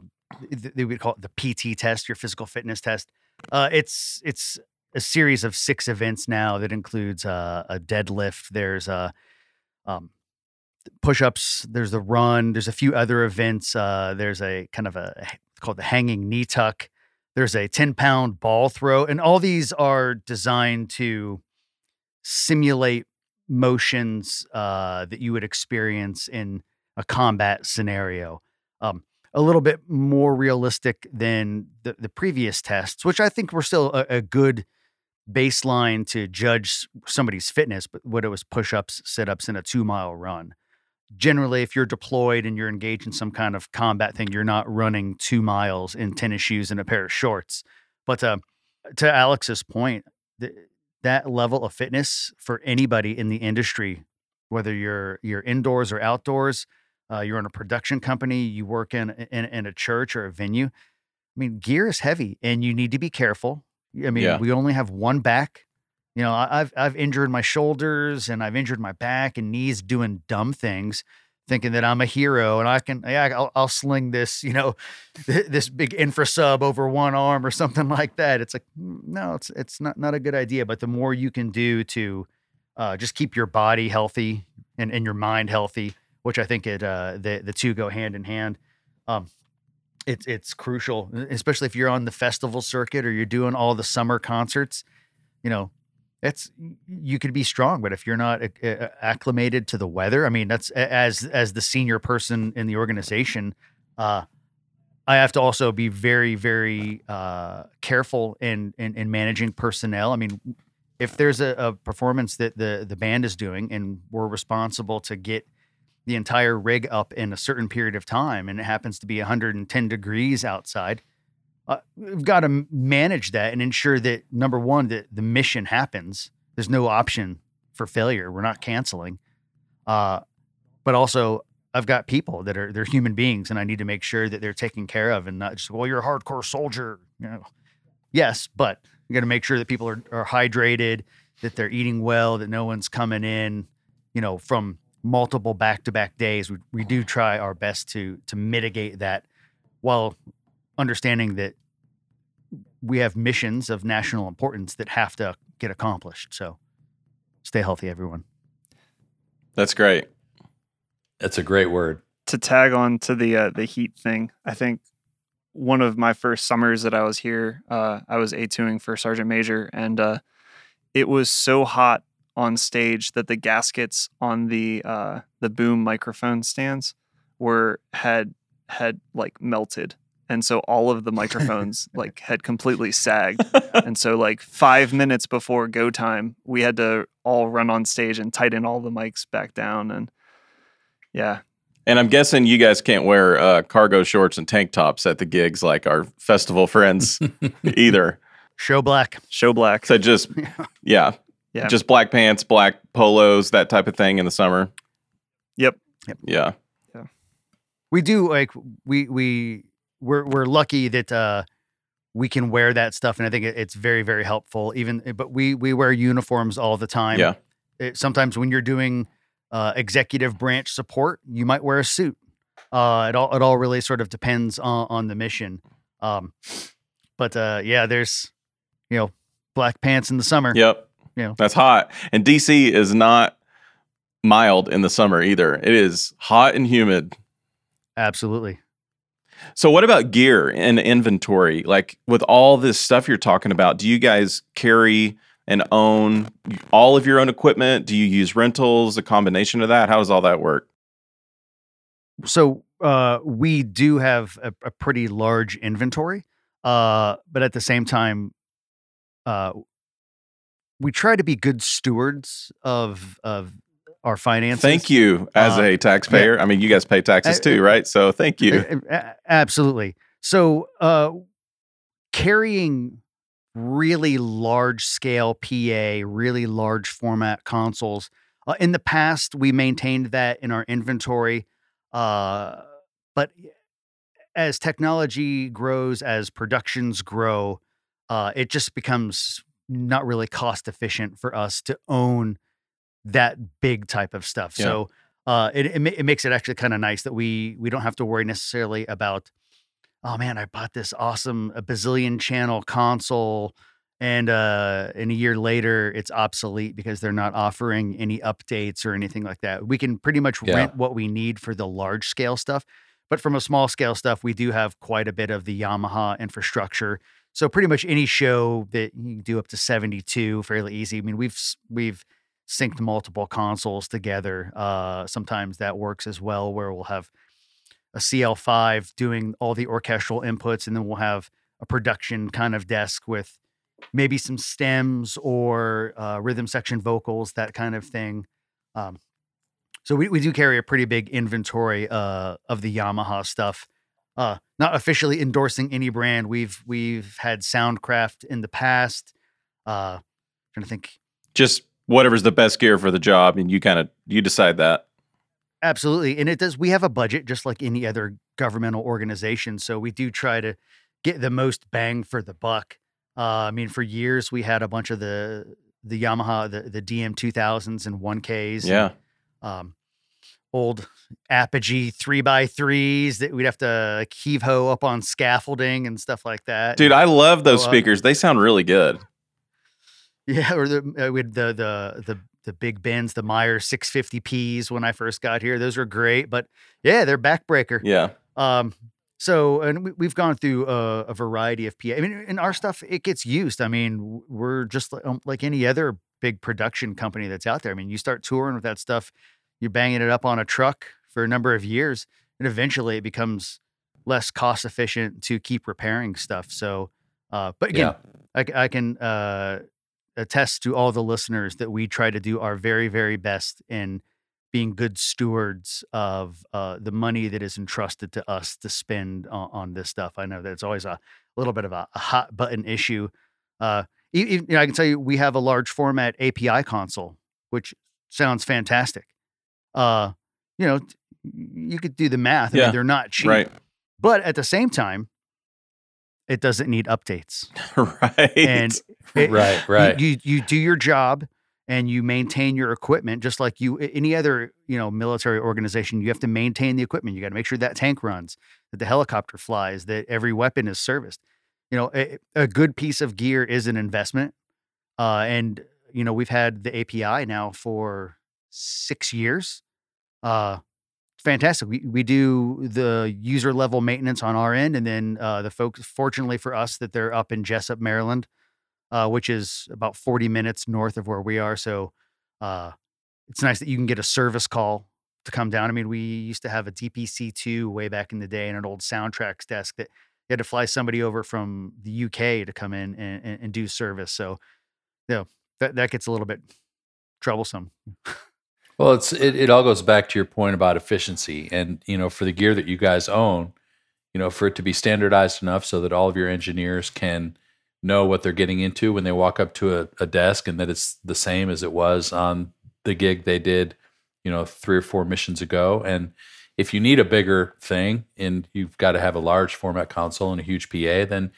they would call it the PT test, your physical fitness test. Uh, it's it's a series of six events now that includes uh, a deadlift. There's a um, push-ups. There's the run. There's a few other events. There's a kind of a called the hanging knee tuck. There's a 10 pound ball throw, and all these are designed to simulate motions uh, that you would experience in a combat scenario. Um, a little bit more realistic than the, the previous tests, which I think were still a, a good baseline to judge somebody's fitness, but what it was push ups, sit ups, and a two mile run. Generally, if you're deployed and you're engaged in some kind of combat thing, you're not running two miles in tennis shoes and a pair of shorts. But uh, to Alex's point, th- that level of fitness for anybody in the industry, whether you're you're indoors or outdoors, uh, you're in a production company, you work in, in in a church or a venue. I mean, gear is heavy, and you need to be careful. I mean, Yeah. we only have one back. You know, I've I've injured my shoulders and I've injured my back and knees doing dumb things, thinking that I'm a hero and I can yeah I'll, I'll sling this you know th- this big infra sub over one arm or something like that. It's like mm, no, it's it's not not a good idea. But the more you can do to uh, just keep your body healthy and, and your mind healthy, which I think it uh, the the two go hand in hand. Um, it's it's crucial, especially if you're on the festival circuit or you're doing all the summer concerts. You know, it's you could be strong, but if you're not acclimated to the weather, I mean, that's as as the senior person in the organization, uh, I have to also be very very uh, careful in, in in managing personnel. I mean, if there's a, a performance that the the band is doing, and we're responsible to get the entire rig up in a certain period of time, and it happens to be 110 degrees outside uh, we've got to manage that and ensure that number one that the mission happens. There's no option for failure. We're not canceling. Uh, but also i've got people that are they're human beings and i need to make sure that they're taken care of and not just well you're a hardcore soldier you know. Yes but you got to make sure that people are, are hydrated that they're eating well that no one's coming in you know from multiple back-to-back days. We, we do try our best to to mitigate that while understanding that we have missions of national importance that have to get accomplished. So stay healthy, everyone. That's great. That's a great word. to tag on to the uh, the heat thing, I think one of my first summers that I was here, uh, I was A2ing for Sergeant Major, and uh, it was so hot on stage that the gaskets on the uh, the boom microphone stands were had had like melted, and so all of the microphones like had completely sagged, and so like five minutes before go time, we had to all run on stage and tighten all the mics back down, and yeah, And I'm guessing you guys can't wear uh, cargo shorts and tank tops at the gigs like our festival friends either. Show black. show black. So just yeah, Yeah. just black pants, black polos, that type of thing in the summer. Yep. Yeah, Yeah. We do like we we we're we're lucky that uh we can wear that stuff and I think it, it's very very helpful even but we we wear uniforms all the time. yeah. It- sometimes when you're doing uh, executive branch support, you might wear a suit. Uh, it all it all really sort of depends on, on the mission. Um, but uh, yeah, there's you know black pants in the summer. Yep. Yeah. That's hot. And DC is not mild in the summer either. It is hot and humid. Absolutely. So what about gear and inventory? Like with all this stuff you're talking about, do you guys carry and own all of your own equipment? Do you use rentals, a combination of that? How does all that work? So uh, we do have a, a pretty large inventory, uh, but at the same time, uh, we try to be good stewards of of our finances. Thank you as Uh, a taxpayer. I mean, you guys pay taxes Uh, too, right? So thank you. Absolutely. So, uh, carrying really large scale PA, really large format consoles. Uh, in the past, we maintained that in our inventory, uh, but as technology grows, as productions grow, uh, it just becomes not really cost efficient for us to own that big type of stuff. Yeah. So uh, it, it it makes it actually kind of nice that we we don't have to worry necessarily about oh man I bought this awesome a bazillion channel console and uh and a year later it's obsolete because they're not offering any updates or anything like that. We can pretty much Yeah. rent what we need for the large scale stuff, but from a small scale stuff we do have quite a bit of the Yamaha infrastructure. So pretty much any show that you do up to 72 fairly easy. I mean we've we've synced multiple consoles together. Uh, sometimes that works as well, where we'll have a CL5 doing all the orchestral inputs, and then we'll have a production kind of desk with maybe some stems or uh, rhythm section vocals, that kind of thing. Um, so we, we do carry a pretty big inventory uh, of the Yamaha stuff. Uh, not officially endorsing any brand. We've we've had Soundcraft in the past. Uh, trying to think Just whatever's the best gear for the job, and you kind of you decide that. Absolutely. And it does, we have a budget just like any other governmental organization. So we do try to get the most bang for the buck. Uh, I mean, for years we had a bunch of the, the Yamaha, the, the DM 2000s and 1Ks. Yeah. Um, old Apogee three by threes that we'd have to like, heave ho up on scaffolding and stuff like that. Dude, I love those speakers. They sound really good. Yeah, or the uh, with the the the the big bins, the Meyer 650Ps when I first got here. Those were great, but yeah, they're backbreaker. Yeah. Um, so and we, we've gone through a, a variety of PA. I mean, in our stuff, it gets used. I mean, we're just like, um, like any other big production company that's out there. I mean, you start touring with that stuff, you're banging it up on a truck for a number of years, and eventually it becomes less cost efficient to keep repairing stuff. So, uh, but again, I can uh, attest to all the listeners that we try to do our very, very best in being good stewards of uh, the money that is entrusted to us to spend on, on this stuff. I know that it's always a little bit of a, a hot button issue. Uh, e- e- you know, I can tell you we have a large format API console, which sounds fantastic. Uh, you know, you could do the math. I Yeah, mean, they're not cheap, Right. but at the same time, it doesn't need updates. right. And it- Right, you- right. You, you do your job and you maintain your equipment just like you any other you know military organization. You have to maintain the equipment. You got to make sure that tank runs, that the helicopter flies, that every weapon is serviced. You know, a, a good piece of gear is an investment, uh, and you know we've had the API now for six years. Uh, fantastic. We we do the user level maintenance on our end, and then uh, the folks. Fortunately for us, that they're up in Jessup, Maryland, uh, which is about forty minutes north of where we are. So uh, it's nice that you can get a service call to come down. I mean, we used to have a DPC two way back in the day, and an old Soundtracs desk that you had to fly somebody over from the UK to come in and, and, and do service. So, you know, that that gets a little bit troublesome. Well, it's it, it all goes back to your point about efficiency, and you know, for the gear that you guys own, you know, for it to be standardized enough so that all of your engineers can know what they're getting into when they walk up to a, a desk, and that it's the same as it was on the gig they did, you know, three or four missions ago. And if you need a bigger thing, and you've got to have a large format console and a huge PA, then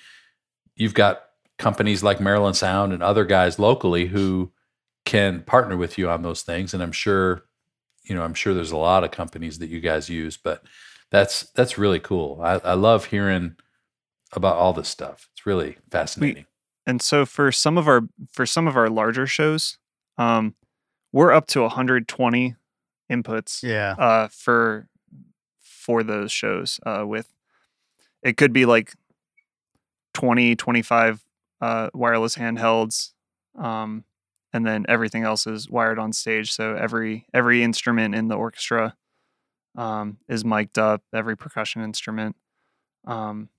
you've got companies like Maryland Sound and other guys locally who can partner with you on those things. And i'm sure you know i'm sure there's a lot of companies that you guys use but that's that's really cool. I, I love hearing about all this stuff. It's really fascinating. and so for some of our for some of our larger shows um we're up to 120 inputs Yeah. uh for for those shows uh with it could be like 20 25 uh wireless handhelds um and then everything else is wired on stage. So every every instrument in the orchestra um is mic'd up every percussion instrument. Um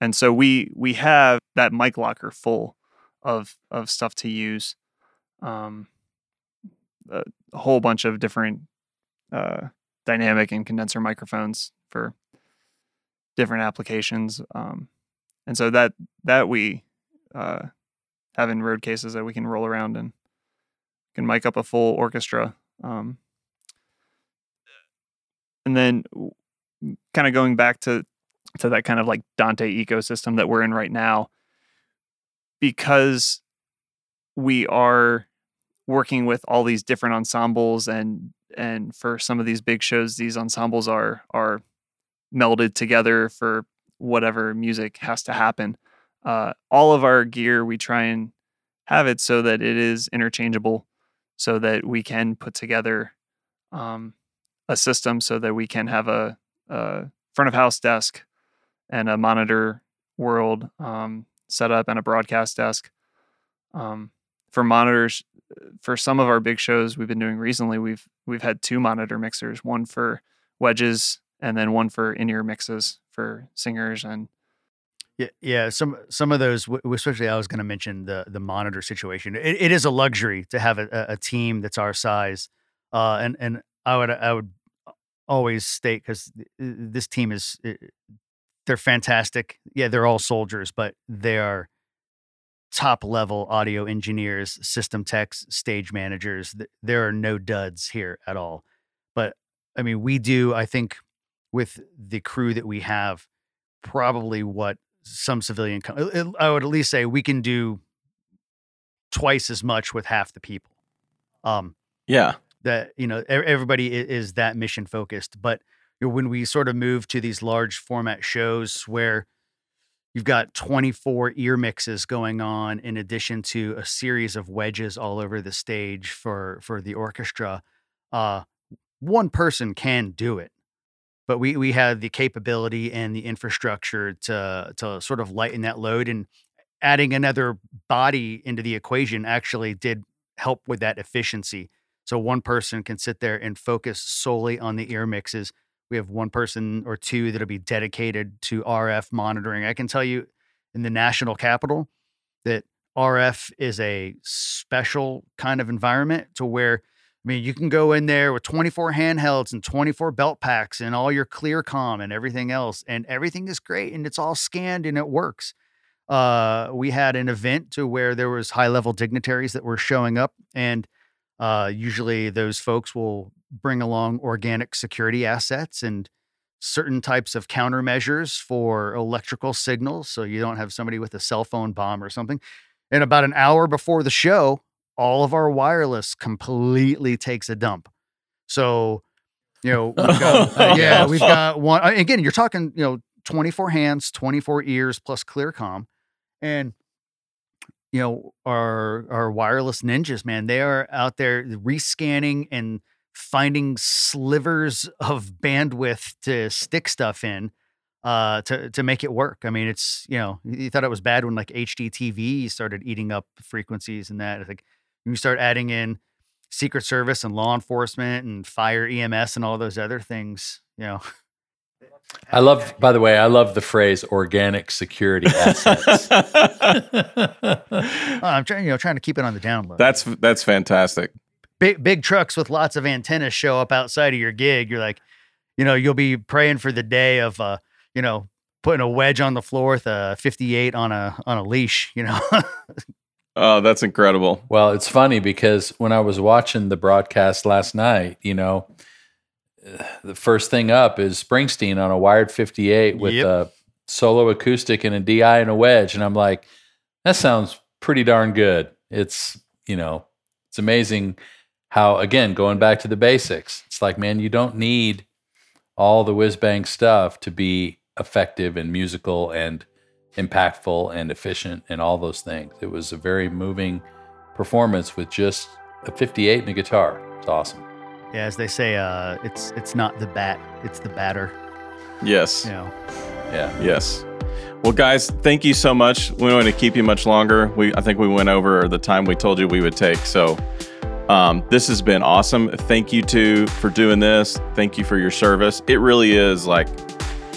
and so we we have that mic locker full of of stuff to use. Um a, a whole bunch of different uh dynamic and condenser microphones for different applications. Um and so that that we uh have in road cases that we can roll around and can mic up a full orchestra um and then kind of going back to to that kind of like Dante ecosystem that we're in right now because we are working with all these different ensembles and and for some of these big shows these ensembles are are melded together for whatever music has to happen uh, all of our gear we try and have it so that it is interchangeable so that we can put together um, a system so that we can have a, a front of house desk and a monitor world um, setup and a broadcast desk. Um, for monitors for some of our big shows we've been doing recently we've we've had two monitor mixers one for wedges and then one for in-ear mixes for singers and Yeah, yeah. Some some of those, especially I was going to mention the the monitor situation. It, it is a luxury to have a, a- team that's our size, uh, and and I would I would always state because this team is uh, they're fantastic. Yeah, they're all soldiers, but they are top level audio engineers, system techs, stage managers. There are no duds here at all. But I mean, we do. I think with the crew that we have, probably what some civilian co- uh, I would at least say we can do twice as much with half the people. Um Yeah. that you know everybody is that mission focused but when we sort of move to these large format shows where you've got 24 ear mixes going on in addition to a series of wedges all over the stage for for the orchestra uh one person can do it but we we have the capability and the infrastructure to to sort of lighten that load and adding another body into the equation actually did help with that efficiency. So one person can sit there and focus solely on the ear mixes. We have one person or two that'll be dedicated to RF monitoring. I can tell you in the national capital that RF is a special kind of environment to where I mean, you can go in there with 24 handhelds and 24 belt packs and all your ClearCom and everything else, and everything is great and it's all scanned and it works. Uh, we had an event to where there was high level dignitaries that were showing up, and uh, usually those folks will bring along organic security assets and certain types of countermeasures for electrical signals, so you don't have somebody with a cell phone bomb or something. And about an hour before the show, all of our wireless completely takes a dump. So, you know, we've got, Oh, yeah, we've got one. uh, Again, you're talking, you know, 24 hands, 24 ears plus ClearCom, and you know our our wireless ninjas, man, they are out there rescanning and finding slivers of bandwidth to stick stuff in uh to to make it work. I mean, it's you know, you thought it was bad when like HDTV started eating up frequencies and that. I think you start adding in Secret Service and law enforcement and fire EMS and all those other things, you know. I love, by the way, I love the phrase organic security assets. Uh, I'm trying, you know, trying to keep it on the down low. that's that's fantastic. big big trucks with lots of antennas show up outside of your gig. You're like, you know, you'll be praying for the day of, uh, you know, putting a wedge on the floor with a 58 on a on a leash. You know, Oh, that's incredible. Well, it's funny because when I was watching the broadcast last night, you know, uh, the first thing up is Springsteen on a wired 58 with Yep. a solo acoustic and a DI and a wedge. And I'm like, that sounds pretty darn good. It's, you know, it's amazing how, again, going back to the basics, it's like, man, you don't need all the whiz bang stuff to be effective and musical and impactful and efficient and all those things. It was a very moving performance with just a 58 and a guitar. It's awesome. yeah, as they say, uh, it's it's not the bat, it's the batter. Yes. You know, Yeah. Yes. Well, guys, thank you so much. We don't want to keep you much longer. We I think we went over the time we told you we would take. So um, this has been awesome. Thank you to for doing this. Thank you for your service. It really is like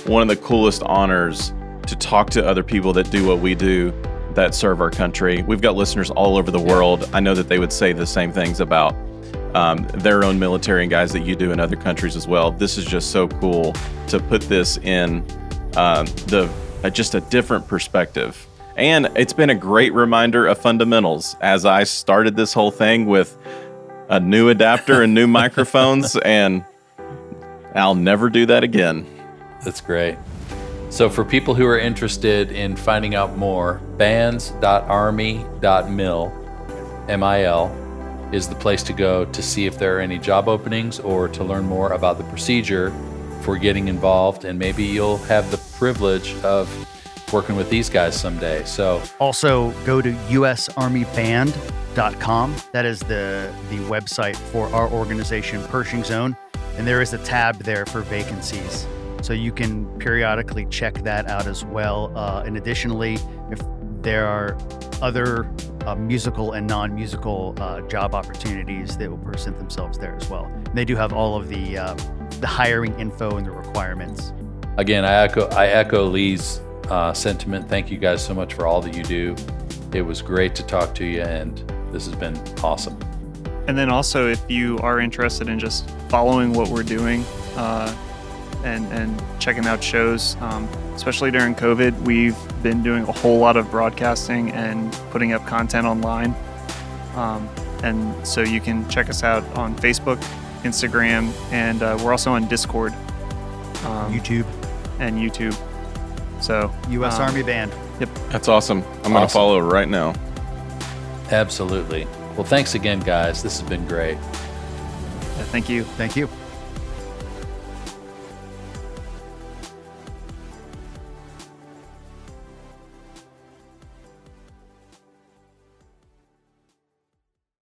one of the coolest honors to talk to other people that do what we do that serve our country. We've got listeners all over the world. I know that they would say the same things about um, their own military and guys that you do in other countries as well. This is just so cool to put this in um, the uh, just a different perspective. And it's been a great reminder of fundamentals as I started this whole thing with a new adapter and new microphones, and I'll never do that again. That's great. So, for people who are interested in finding out more, bands.army.mil, M-I-L, is the place to go to see if there are any job openings or to learn more about the procedure for getting involved. And maybe you'll have the privilege of working with these guys someday. So, also go to usarmyband.com. That is the the website for our organization, Pershing's Own, and there is a tab there for vacancies. So you can periodically check that out as well. Uh, and additionally, if there are other uh, musical and non-musical uh, job opportunities that will present themselves there as well. And they do have all of the uh, the hiring info and the requirements. again, I echo I echo Lee's uh, sentiment. Thank you guys so much for all that you do. It was great to talk to you, and this has been awesome. And then also, if you are interested in just following what we're doing uh, and and checking out shows, um, especially during COVID, we've been doing a whole lot of broadcasting and putting up content online. Um, and so you can check us out on Facebook, Instagram, and uh, we're also on Discord um, YouTube, and YouTube. So U.S. um, Army Band. Yep, that's awesome. I'm going to follow right now. Absolutely. Well, thanks again, guys. This has been great. yeah, Thank you. Thank you.